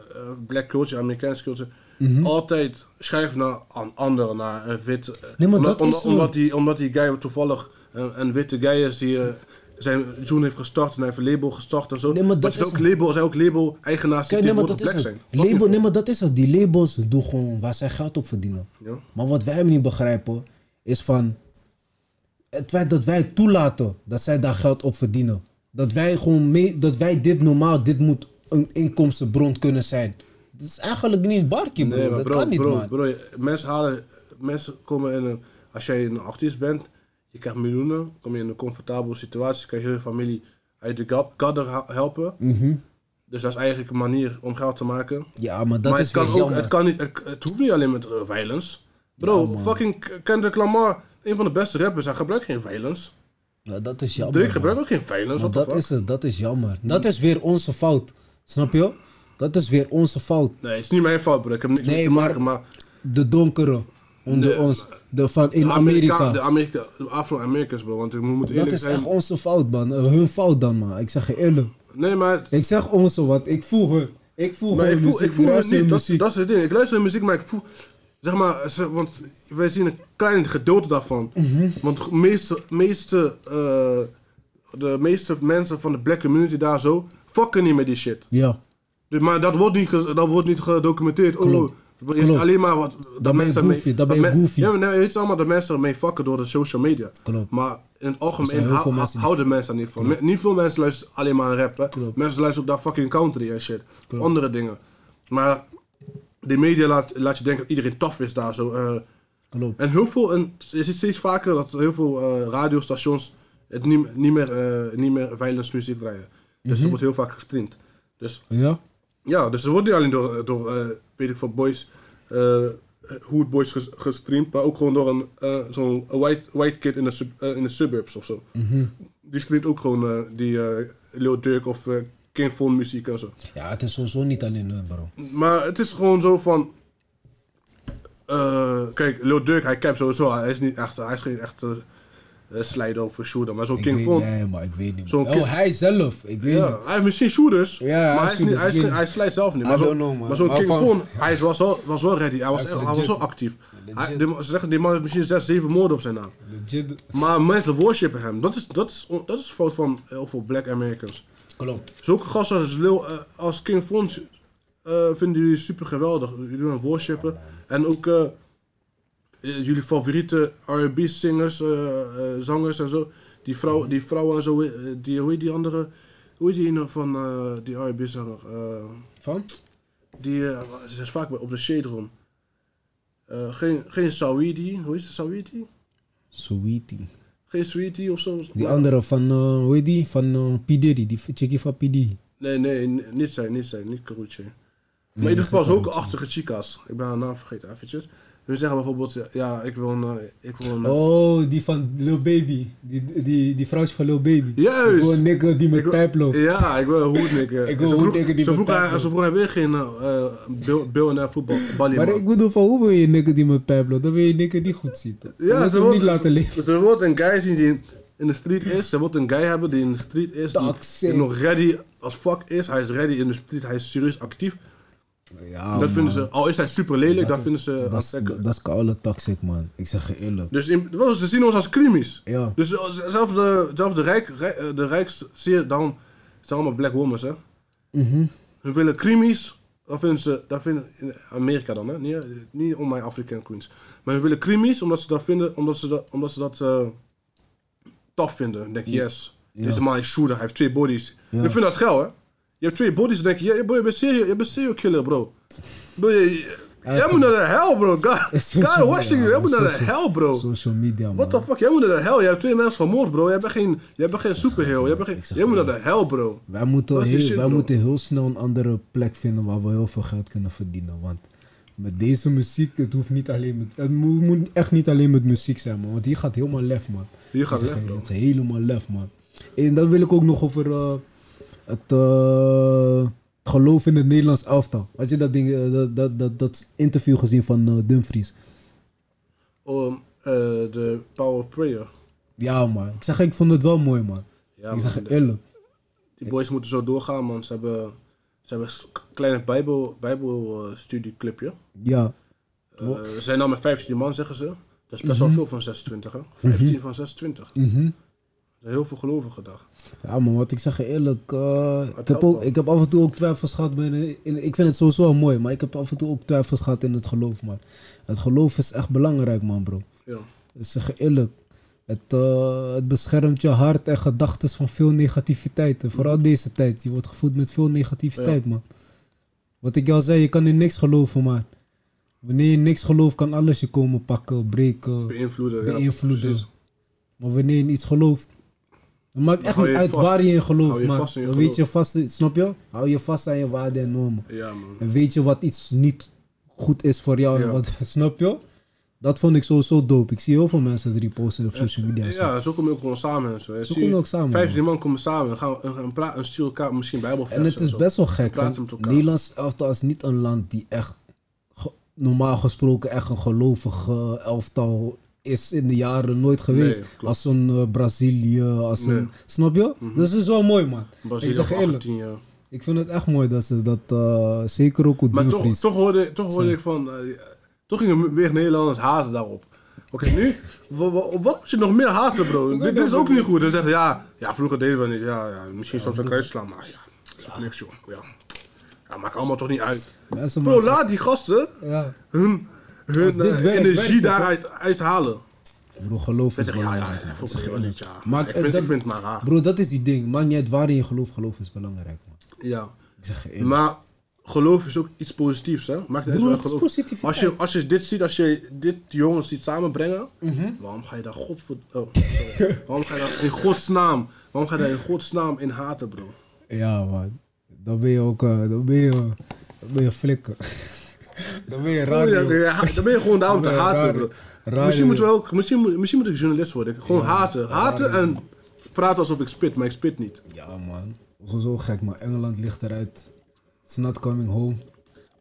black culture, Amerikaanse culture. Mhm. Altijd schrijven naar aan anderen, naar een wit. eh, Nee, maar dat is zo. omdat, die, omdat die guy toevallig een, een witte guy is die eh, zijn zoen heeft gestart en hij heeft een label gestart en zo. Nee, maar dat is ook label, er zijn ook label-eigenaars die nee, maar dat is zijn. Label, nee, maar dat is het. Die labels doen gewoon waar zij geld op verdienen. Ja. Maar wat wij niet begrijpen, is van... Het feit dat wij toelaten dat zij daar geld op verdienen. Dat wij gewoon mee, dat wij dit normaal, dit moet een inkomstenbron kunnen zijn. Dat is eigenlijk niet barkie, bro. Nee, dat bro, kan niet, bro, man. bro, mensen halen, mensen komen in een, als jij een artiest bent, je krijgt miljoenen, kom je in een comfortabele situatie, kan je heel je familie uit de gad- gadder helpen. Mhm. Dus dat is eigenlijk een manier om geld te maken. Ja, maar dat maar is het kan ook, jammer. het, kan niet, het, het hoeft niet alleen met uh, violence. Bro, fucking Kendrick Lamar, een van de beste rappers, hij gebruikt geen violence. Ja, dat is jammer. Drake man. gebruikt ook geen violence, Maar dat is het, dat is jammer. Dat is weer onze fout. Snap je? Dat is weer onze fout. Nee, het is niet mijn fout, bro. Ik heb niks Nee, te maar- maken, maar... De donkere onder De- ons. De van in de Amerika. De, Amerika, de Afro-Americans, bro. Want ik moet Dat is zijn. echt onze fout, man. Eh, Hun fout dan, man. Ik zeg je eerlijk. Nee, maar Ik zeg onze, want ik voel hun. Ik voel Maar hun muziek. ik voel hun niet, dat, is het ding. Ik luister naar muziek, maar ik voel... Zeg maar, want wij zien een klein gedeelte daarvan. Mhm. Want de meeste, meeste, eh, de meeste mensen van de black community daar zo... fucken niet met die shit. Ja, Dus, maar dat wordt niet, dat wordt niet gedocumenteerd. Klopt. Oh, je Klopt. alleen maar wat... dat ben je mensen goofy, mee- dan ben je dat goofy. Ja, maar nee, het is allemaal dat mensen ermee fucken door de social media. Klopt. Maar in het algemeen zijn heel hou- veel mensen die- houden mensen daar niet van. Me- Niet veel mensen luisteren alleen maar naar rap. Hè. Klopt. Mensen luisteren ook naar fucking country en shit. Of andere dingen. Maar de media laat, laat je denken dat iedereen tof is daar zo. eh. klopt. en heel veel, en je ziet steeds vaker dat heel veel eh, radiostations het niet, niet meer, eh niet meer violence muziek draaien. Dus Mhm. er wordt heel vaak gestreamd. Dus Ja? Ja, dus er wordt niet alleen door, door eh, weet ik veel, boys, eh, Hood Boys ges- gestreamd, maar ook gewoon door een eh, zo'n white, white kid in de, sub- eh, in de suburbs of zo. Mhm. Die streamt ook gewoon eh, die eh Lil Durk of eh, King Von muziek en zo. Ja, het is sowieso niet alleen bro. Maar het is gewoon zo van. eh, kijk, Lil Durk, hij capt sowieso. Hij is niet echt, hij is geen echte uh, slijder of shooter. Maar zo'n King Von. nee, maar ik weet niet. Zo'n oh, hij zelf. Ik weet Ja, niet. hij heeft misschien shooters, Ja, maar hij, niet, shooters, hij, is hij slijt zelf niet. Maar zo'n Maar King van- Von, hij was wel, was wel ready. Hij was, Hij was wel actief. Hij, die, ze zeggen, die man heeft misschien 6, 7 moorden op zijn naam. Legit. Maar mensen worshipen hem. Dat is, dat is, dat is fout van heel veel black Americans. Klopt. Zulke gasten als, Lil, eh, als King Von eh, vinden jullie super geweldig. Jullie doen hem worshipen. En ook eh, eh, jullie favoriete R&B-zingers, eh, eh, zangers en zo. Die, vrouw, die vrouwen en zo. eh, die, hoe heet die andere? Hoe heet die ene van eh, die R&B-zanger? Eh, Van? die eh, ze is vaak op de shade room. Eh, geen, geen Saweetie. Hoe is het Saweetie? Sweetie. Geen Sweetie of zo? Die andere van, eh, hoe heet die? Van eh P. Diddy, die chickie van P. Diddy. Nee, nee, niet zijn, niet zijn, niet Karuche. Maar in ieder geval Karuche. achtige chicas. Ik ben haar naam vergeten eventjes. Hun zeggen bijvoorbeeld, ja, ik wil een... eh, Ik wil een Oh, die van Lil Baby. Die, die, die vrouwtje van Lil Baby. Juist. Ik wil een nigger die met pijp loopt. Ja, ik wil een hoednikker. Ik wil Ze een hoednikker die met pijp loopt. ze vroeg hij weer geen uh, Bill naar voetbal. Maar ik bedoel van, hoe wil je een nigger die met pijp loopt? Dan wil je een nigger die goed ziet. Ja, ze wil, niet laten leven. Ze wil een guy zien die in, de street is. Ze wil een guy hebben die in de street is. Die, die nog ready als fuck is. Hij is ready in de street. Hij is serieus actief. Ja, dat vinden ze, al is hij super lelijk, dat, is- vinden ze dat is-. Dat is koude toxic, man. Ik zeg je eerlijk. Dus in, ze zien ons als crimies. Ja. Dus zelfs de, zelfs de, rijk, eh, de rijkste, zie je, daarom zijn allemaal black women, hè. Mhm. Hun willen crimies, dat vinden ze, dat vinden in Amerika dan, hè. Niet, niet om mijn African queens. Maar hun willen crimies omdat ze dat vinden, omdat ze dat, omdat ze dat eh, tof vinden. Dan denk yes, Ja. deze man is shooter, hij heeft twee bodies. Ja. Je vindt dat geil, hè. Je hebt twee bodies, denk je, ja, bro, je bent serial, je bent serial killer, bro. bro je, jij moet naar de hel, bro. God, God watching you, jij moet naar de hel, bro. Social media, man. What the fuck? Jij moet naar de hel. Jij hebt twee mensen vermoord, bro. Jij bent geen, jij bent geen superhero. Jij, bent geen, jij moet naar de hel, bro. Wij, moeten, die heel, shit, wij bro. moeten heel snel een andere plek vinden waar we heel veel geld kunnen verdienen. Want met deze muziek, het hoeft niet alleen met, het moet, echt niet alleen met muziek zijn, man. Want hier gaat helemaal lef, man. Hier gaat lef. Het gaat helemaal lef, man. En dat wil ik ook nog over eh, het eh, geloof in het Nederlands elftal. Had je dat, ding, eh, dat, dat, dat, dat interview gezien van eh, Dumfries? Oh, de Power Prayer. Ja, man. Ik zeg, ik vond het wel mooi, man. Ja, ik zeg man, je eerlijk. Die boys moeten zo doorgaan, man. Ze hebben, ze hebben een kleine bijbel, bijbelstudieclipje. Ja. Ze zijn nou met 15 man, zeggen ze. Dat is best wel veel van 26, hè. 15 van 26. Mhm. Er zijn heel veel gelovigen daar. Ja, man, wat ik zeg je eerlijk. eh, ik, heb ook, ik heb af en toe ook twijfels gehad. Binnen, in, ik vind het sowieso wel mooi, maar ik heb af en toe ook twijfels gehad in het geloof, man. Het geloof is echt belangrijk, man, bro. Ja. Ik zeg je eerlijk. Het, eh, het beschermt je hart en gedachten van veel negativiteit. En vooral deze tijd. Je wordt gevoed met veel negativiteit, man. Wat ik al zei, je kan in niks geloven, maar wanneer je niks gelooft, kan alles je komen pakken, breken, Beïnvloeden. beïnvloeden. maar wanneer je in iets gelooft, het maakt echt hou niet uit vast. waar je in gelooft, maar in je weet je vast, snap je? Hou je vast aan je waarden en normen. Ja, man. En weet je wat iets niet goed is voor jou, en Ja. wat, snap je? Dat vond ik sowieso dope. Ik zie heel veel mensen die posten op social media. en zo. Ja, zo kom je ook gewoon samen en zo. Zo we je, ook samen, 15 man komen samen en gaan en, praten en sturen elkaar misschien bijbelversen. En het is best wel gek. Nederlands elftal is niet een land die echt normaal gesproken echt een gelovig eh, elftal is in de jaren nooit geweest. Nee, als zo'n eh, Brazilië, als Nee. een, snap je? Dus het is wel mooi man. Brazilië ik zeg je van eerlijk, 18 jaar. ik vind het echt mooi dat ze dat eh, zeker ook goed Maar toch, toch hoorde, toch hoorde ik van... eh, toch gingen weer Nederlanders haten daarop. Oké, nu? wa- Op wat moet je nog meer haten, bro? Dit, is ook niet goed. Dan zeggen ja, ja, vroeger deden we niet. Ja, ja misschien soms een kruis slaan, maar ja, dat is niks, joh. Ja. ja, maakt allemaal toch niet uit. Bro, laat die gasten ja. hun, hun eh, werkt, energie daaruit uithalen. Bro, geloof is zeggen, ja, ja, belangrijk. ja, niet, ja. Maar ik, vind, dat- ik vind het maar raar. Bro, dat is die ding. Maakt niet uit waar je geloof. Geloof is belangrijk, man. Ja. Ik zeg je. Maar geloof is ook iets positiefs, hè? Maakt Broer, het geloof. Als je, als je dit ziet, als je dit jongens ziet samenbrengen, Mhm. waarom ga je daar God voor... Oh, waarom ga je daar in Gods naam, waarom ga je daar in Gods naam in haten, bro? Ja, man. Dan ben je ook, eh, dan ben je, dan ben je flikker. Dan ben je raar, dan ben je gewoon daar om te haten, bro. misschien, moet wel, misschien, misschien moet ik journalist worden. Gewoon haten. Haten en praten alsof ik spit, maar ik spit niet. Ja, man. Sowieso gek, man. Engeland ligt eruit. It's not coming home.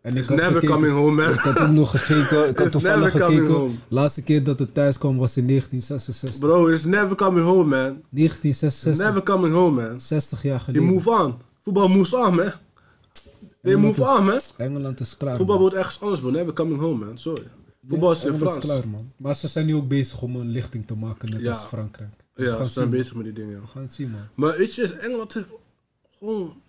En ik It's never gekeken- coming home, man. Ik had ook nog gekeken. Ik had It's toevallig never coming gekeken. home. Laatste keer dat het thuis kwam was in 1966. Bro, it's never coming home, man. It's 1966. never coming home, man. 60 jaar You geleden. move on. Voetbal moves on, man. They Engeland move is- on, man. Engeland is klaar. Voetbal man. wordt ergens anders, bro. Never coming home, man. Sorry. Voetbal is in Frans. klaar, man. Maar ze zijn nu ook bezig om een lichting te maken, net Ja. als Frankrijk. Dus Ja, ze zijn zien, man. bezig met die dingen, ja. We gaan het zien, man. Maar weet je, Engeland heeft gewoon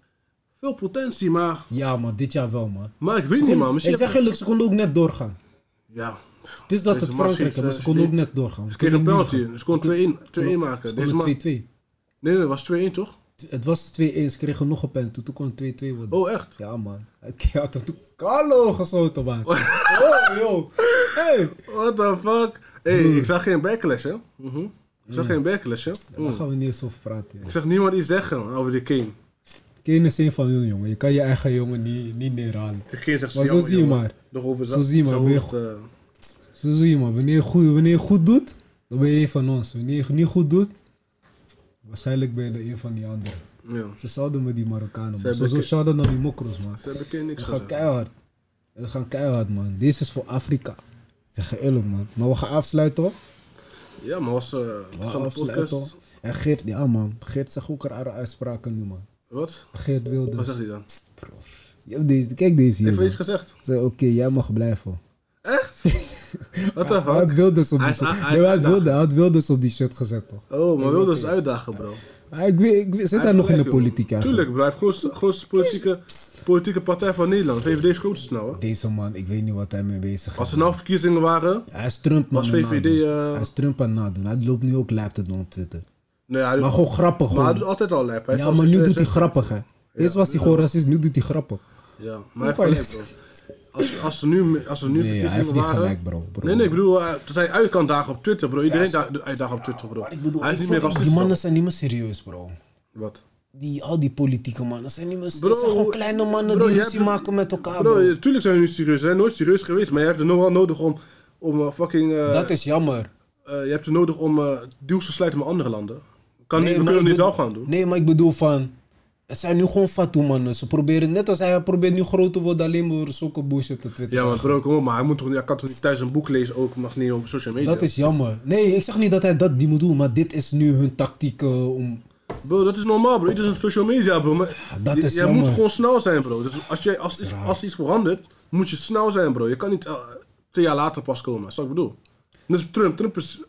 veel potentie, maar... Ja, man. Dit jaar wel, man. Maar ik weet niet, man. Misschien Ik zeg eerlijk, ze konden ook net doorgaan. Ja. Het is dat Deze het man Frankrijk is, maar eh, ze konden ook net doorgaan. Ze kregen een penalty. Ze konden 2-1 2-1 gaan. maken. Ze Deze konden man... 2-2. Nee, nee, het was 2-1 toch? Het was 2-1, ze kregen nog een penalty. Toen kon het 2-2 worden. Oh, echt? Ja, man. Hij had toen Carlo geschoten, man. oh, yo. Hey. What the fuck? Hey, ik zag geen backlash, hè? Mhm. Ik zag geen backlash, hè? Daar Mm. gaan we niet eens over praten. Ik zag niemand iets zeggen over die Kane. Kane is een van hun, jongen. Je kan je eigen jongen niet, niet neerhalen. Kane zegt Maar zo zie je maar. Nog over Zo zie je maar, eh, Zo zie je, man. Wanneer je goed, wanneer je goed doet, dan ben je een van ons. Wanneer je niet goed doet, waarschijnlijk ben je een van die anderen. ja. Ze zouden met die Marokkanen, man. Sowieso ke- shout-out naar die mokros, man. Ze hebben Kane niks We gaan gezegd. keihard. We gaan keihard, man. Deze is voor Afrika. Ik zeg je eerlijk, man. Maar we gaan afsluiten, hoor. Ja, maar was uh, We gaan afsluiten. En Geert, ja, man. Geert zegt ook rare uitspraken nu, man. Wat? Geert wilde. Wat zegt hij dan? Je hebt deze, kijk deze hier. Heeft hij iets gezegd? Zei, oké, jij mag blijven. Wat de Hij had? Wilders op die Nee, hij had. Wilders- hij had Wilders op shirt gezet, toch? Oh, maar wilde ze uitdagen, bro. Maar ik, weet, ik weet- zit hij nog in de politiek eigenlijk? Tuurlijk, bro. Hij heeft grootste, grootste politieke, politieke partij van Nederland. VVD is grootste nou, hè? Deze man, ik weet niet wat hij mee bezig is. Als er nou verkiezingen waren... Hij is Trump, man. Aan het VVD, nadoen. eh, Hij is Trump aan het nadoen. Hij loopt nu ook lijp te doen op Twitter. Nee, hij doet, Maar gewoon grappig, maar hij gewoon. doet altijd al lijp. Hij Ja, heeft maar nu doet hij 2016 grappig, hè. Eerst was hij gewoon racist, nu doet hij grappig. Ja, maar hij Hoe heeft gelijk, bro. Als, als er nu, als er nu Nee, hij heeft niet waren... gelijk, bro. bro. Nee, nee, ik bedoel eh, dat hij uit kan dagen op Twitter, bro. Iedereen da uitdaagt op Twitter, bro. Ik bedoel, hij is ik niet meer die mannen zijn niet meer serieus, bro. Wat? Die, al die politieke mannen zijn niet meer Bro, Dat zijn gewoon kleine mannen bro, die ruzie hebt- maken met elkaar, Bro, bro. tuurlijk zijn we nu serieus. Ze zijn nooit serieus geweest, maar je hebt er nog wel nodig om, om eh, fucking... eh, Dat is jammer. je hebt er nodig om deals te sluiten met andere landen. Kan Nee, niet, we kunnen het niet zelf gaan doen. Nee, maar ik bedoel van... Het zijn nu gewoon fatou mannen. Ze proberen, net als hij, probeert nu groot te worden alleen maar zulke bullshit te twitteren. Ja, maar bro, kom op, maar hij, moet toch, hij kan toch niet thuis een boek lezen ook, mag niet op social media. Dat is jammer. Nee, ik zeg niet dat hij dat niet moet doen, maar dit is nu hun tactiek eh, om... Bro, dat is normaal, bro. Iedereen is op social media, bro. Maar dat je- is jij jammer. moet gewoon snel zijn, bro. Dus als, jij, als, iets, als iets verandert, moet je snel zijn, bro. Je kan niet eh, twee jaar later pas komen. Dat is wat ik bedoel. Net als Trump. Trump is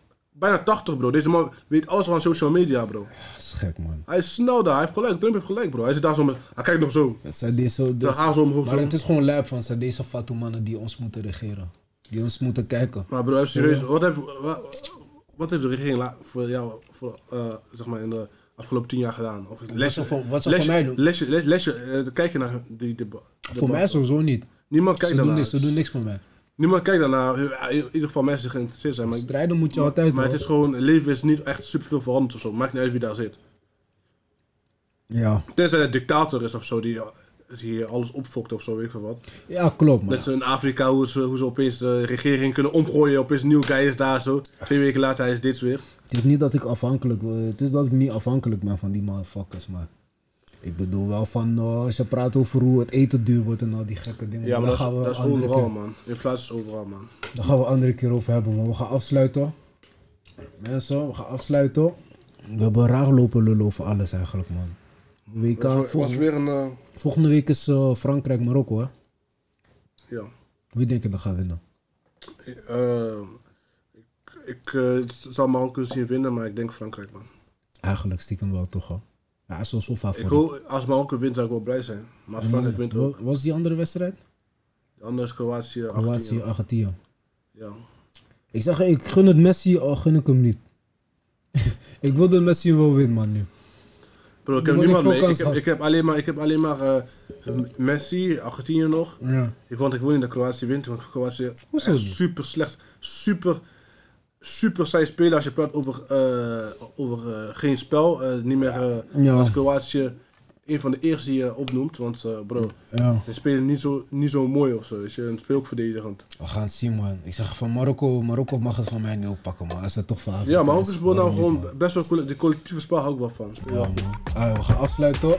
bijna 80, bro. Deze man weet alles van social media, bro. Dat is gek, man. Hij is snel daar. Hij heeft gelijk. Trump heeft gelijk, bro. Hij zit daar zo met... Hij kijkt nog zo. Deze, Dan dus, gaan ze omhoog maar zo. het is gewoon lijp van, zijn deze fatou mannen die ons moeten regeren. Die ons moeten kijken. Maar bro, serieus. Wat, heeft, wat, wat heeft de regering voor jou, voor, eh, zeg maar, in de afgelopen tien jaar gedaan? Of ze voor- wat ze lesje- voor mij doen? Lesje, les, lesje, eh, kijk je naar die debat. Voor mij sowieso niet. Niemand kijkt niks, ze doen niks voor mij. Niemand kijkt daarnaar. In ieder geval mensen die geïnteresseerd zijn. Maar, Strijden moet je altijd, maar het hoor. is gewoon, leven is niet echt superveel veranderd of zo. Maakt niet uit wie daar zit. Ja. Tenzij het dictator is of zo, die, die alles opfokt of zo, weet ik veel wat. ja, klopt, man. Net zo in Afrika, hoe ze, hoe ze opeens de regering kunnen omgooien. Opeens een nieuw guy is daar zo. Twee weken later, hij is dit weer. Het is niet dat ik afhankelijk wil. Het is dat ik niet afhankelijk ben van die motherfuckers, maar... Ik bedoel wel van, eh, als je praat over hoe het eten duur wordt en al die gekke dingen. Ja, maar dat, gaan is- we dat is overal, keer, man. Inflatie is overal, man. daar gaan we een andere keer over hebben, maar we gaan afsluiten. Mensen, we gaan afsluiten. We hebben raar lopen lullen over alles eigenlijk, man. WK, was volgende, weer een... eh, volgende week is eh, Frankrijk-Marokko, hè? ja. Wie denk je dat gaat winnen? Eh, ik ik zal Marokko zien winnen, maar ik denk Frankrijk, man. Eigenlijk stiekem wel, toch wel. Ja, is zo Ik favoriet. hoop, als Marokko wint, zou ik wel blij zijn. Maar als Frankrijk wint ook. Wat was die andere wedstrijd? Anders is Kroatië, Kroatië, Argentinië. Ja. Ik zeg, ik gun het Messi, al gun ik hem niet. ik wil dat Messi wel wint, man, nu. Bro, ik heb niemand ik mee. Ik heb, ik heb alleen maar, ik heb alleen maar eh, Messi, Argentinië nog. Ja. Ik, want ik wil niet dat Kroatië wint, want Kroatië niet? super slecht. Super, super saai spelen als je praat over, eh, over eh, geen spel. eh, niet meer Ja. als Kroatië een van de eerste die je opnoemt. Want bro, Ja, ze spelen niet zo, niet zo mooi of zo. Weet je, en speel ook verdedigend. we gaan het zien, man. Ik zeg van Marokko, Marokko mag het van mij niet oppakken, man. Als het toch van Ja, maar ook is nou gewoon best wel cool. De collectieve spel hou ik wel van. Speel Ja, man. Ah, we gaan afsluiten.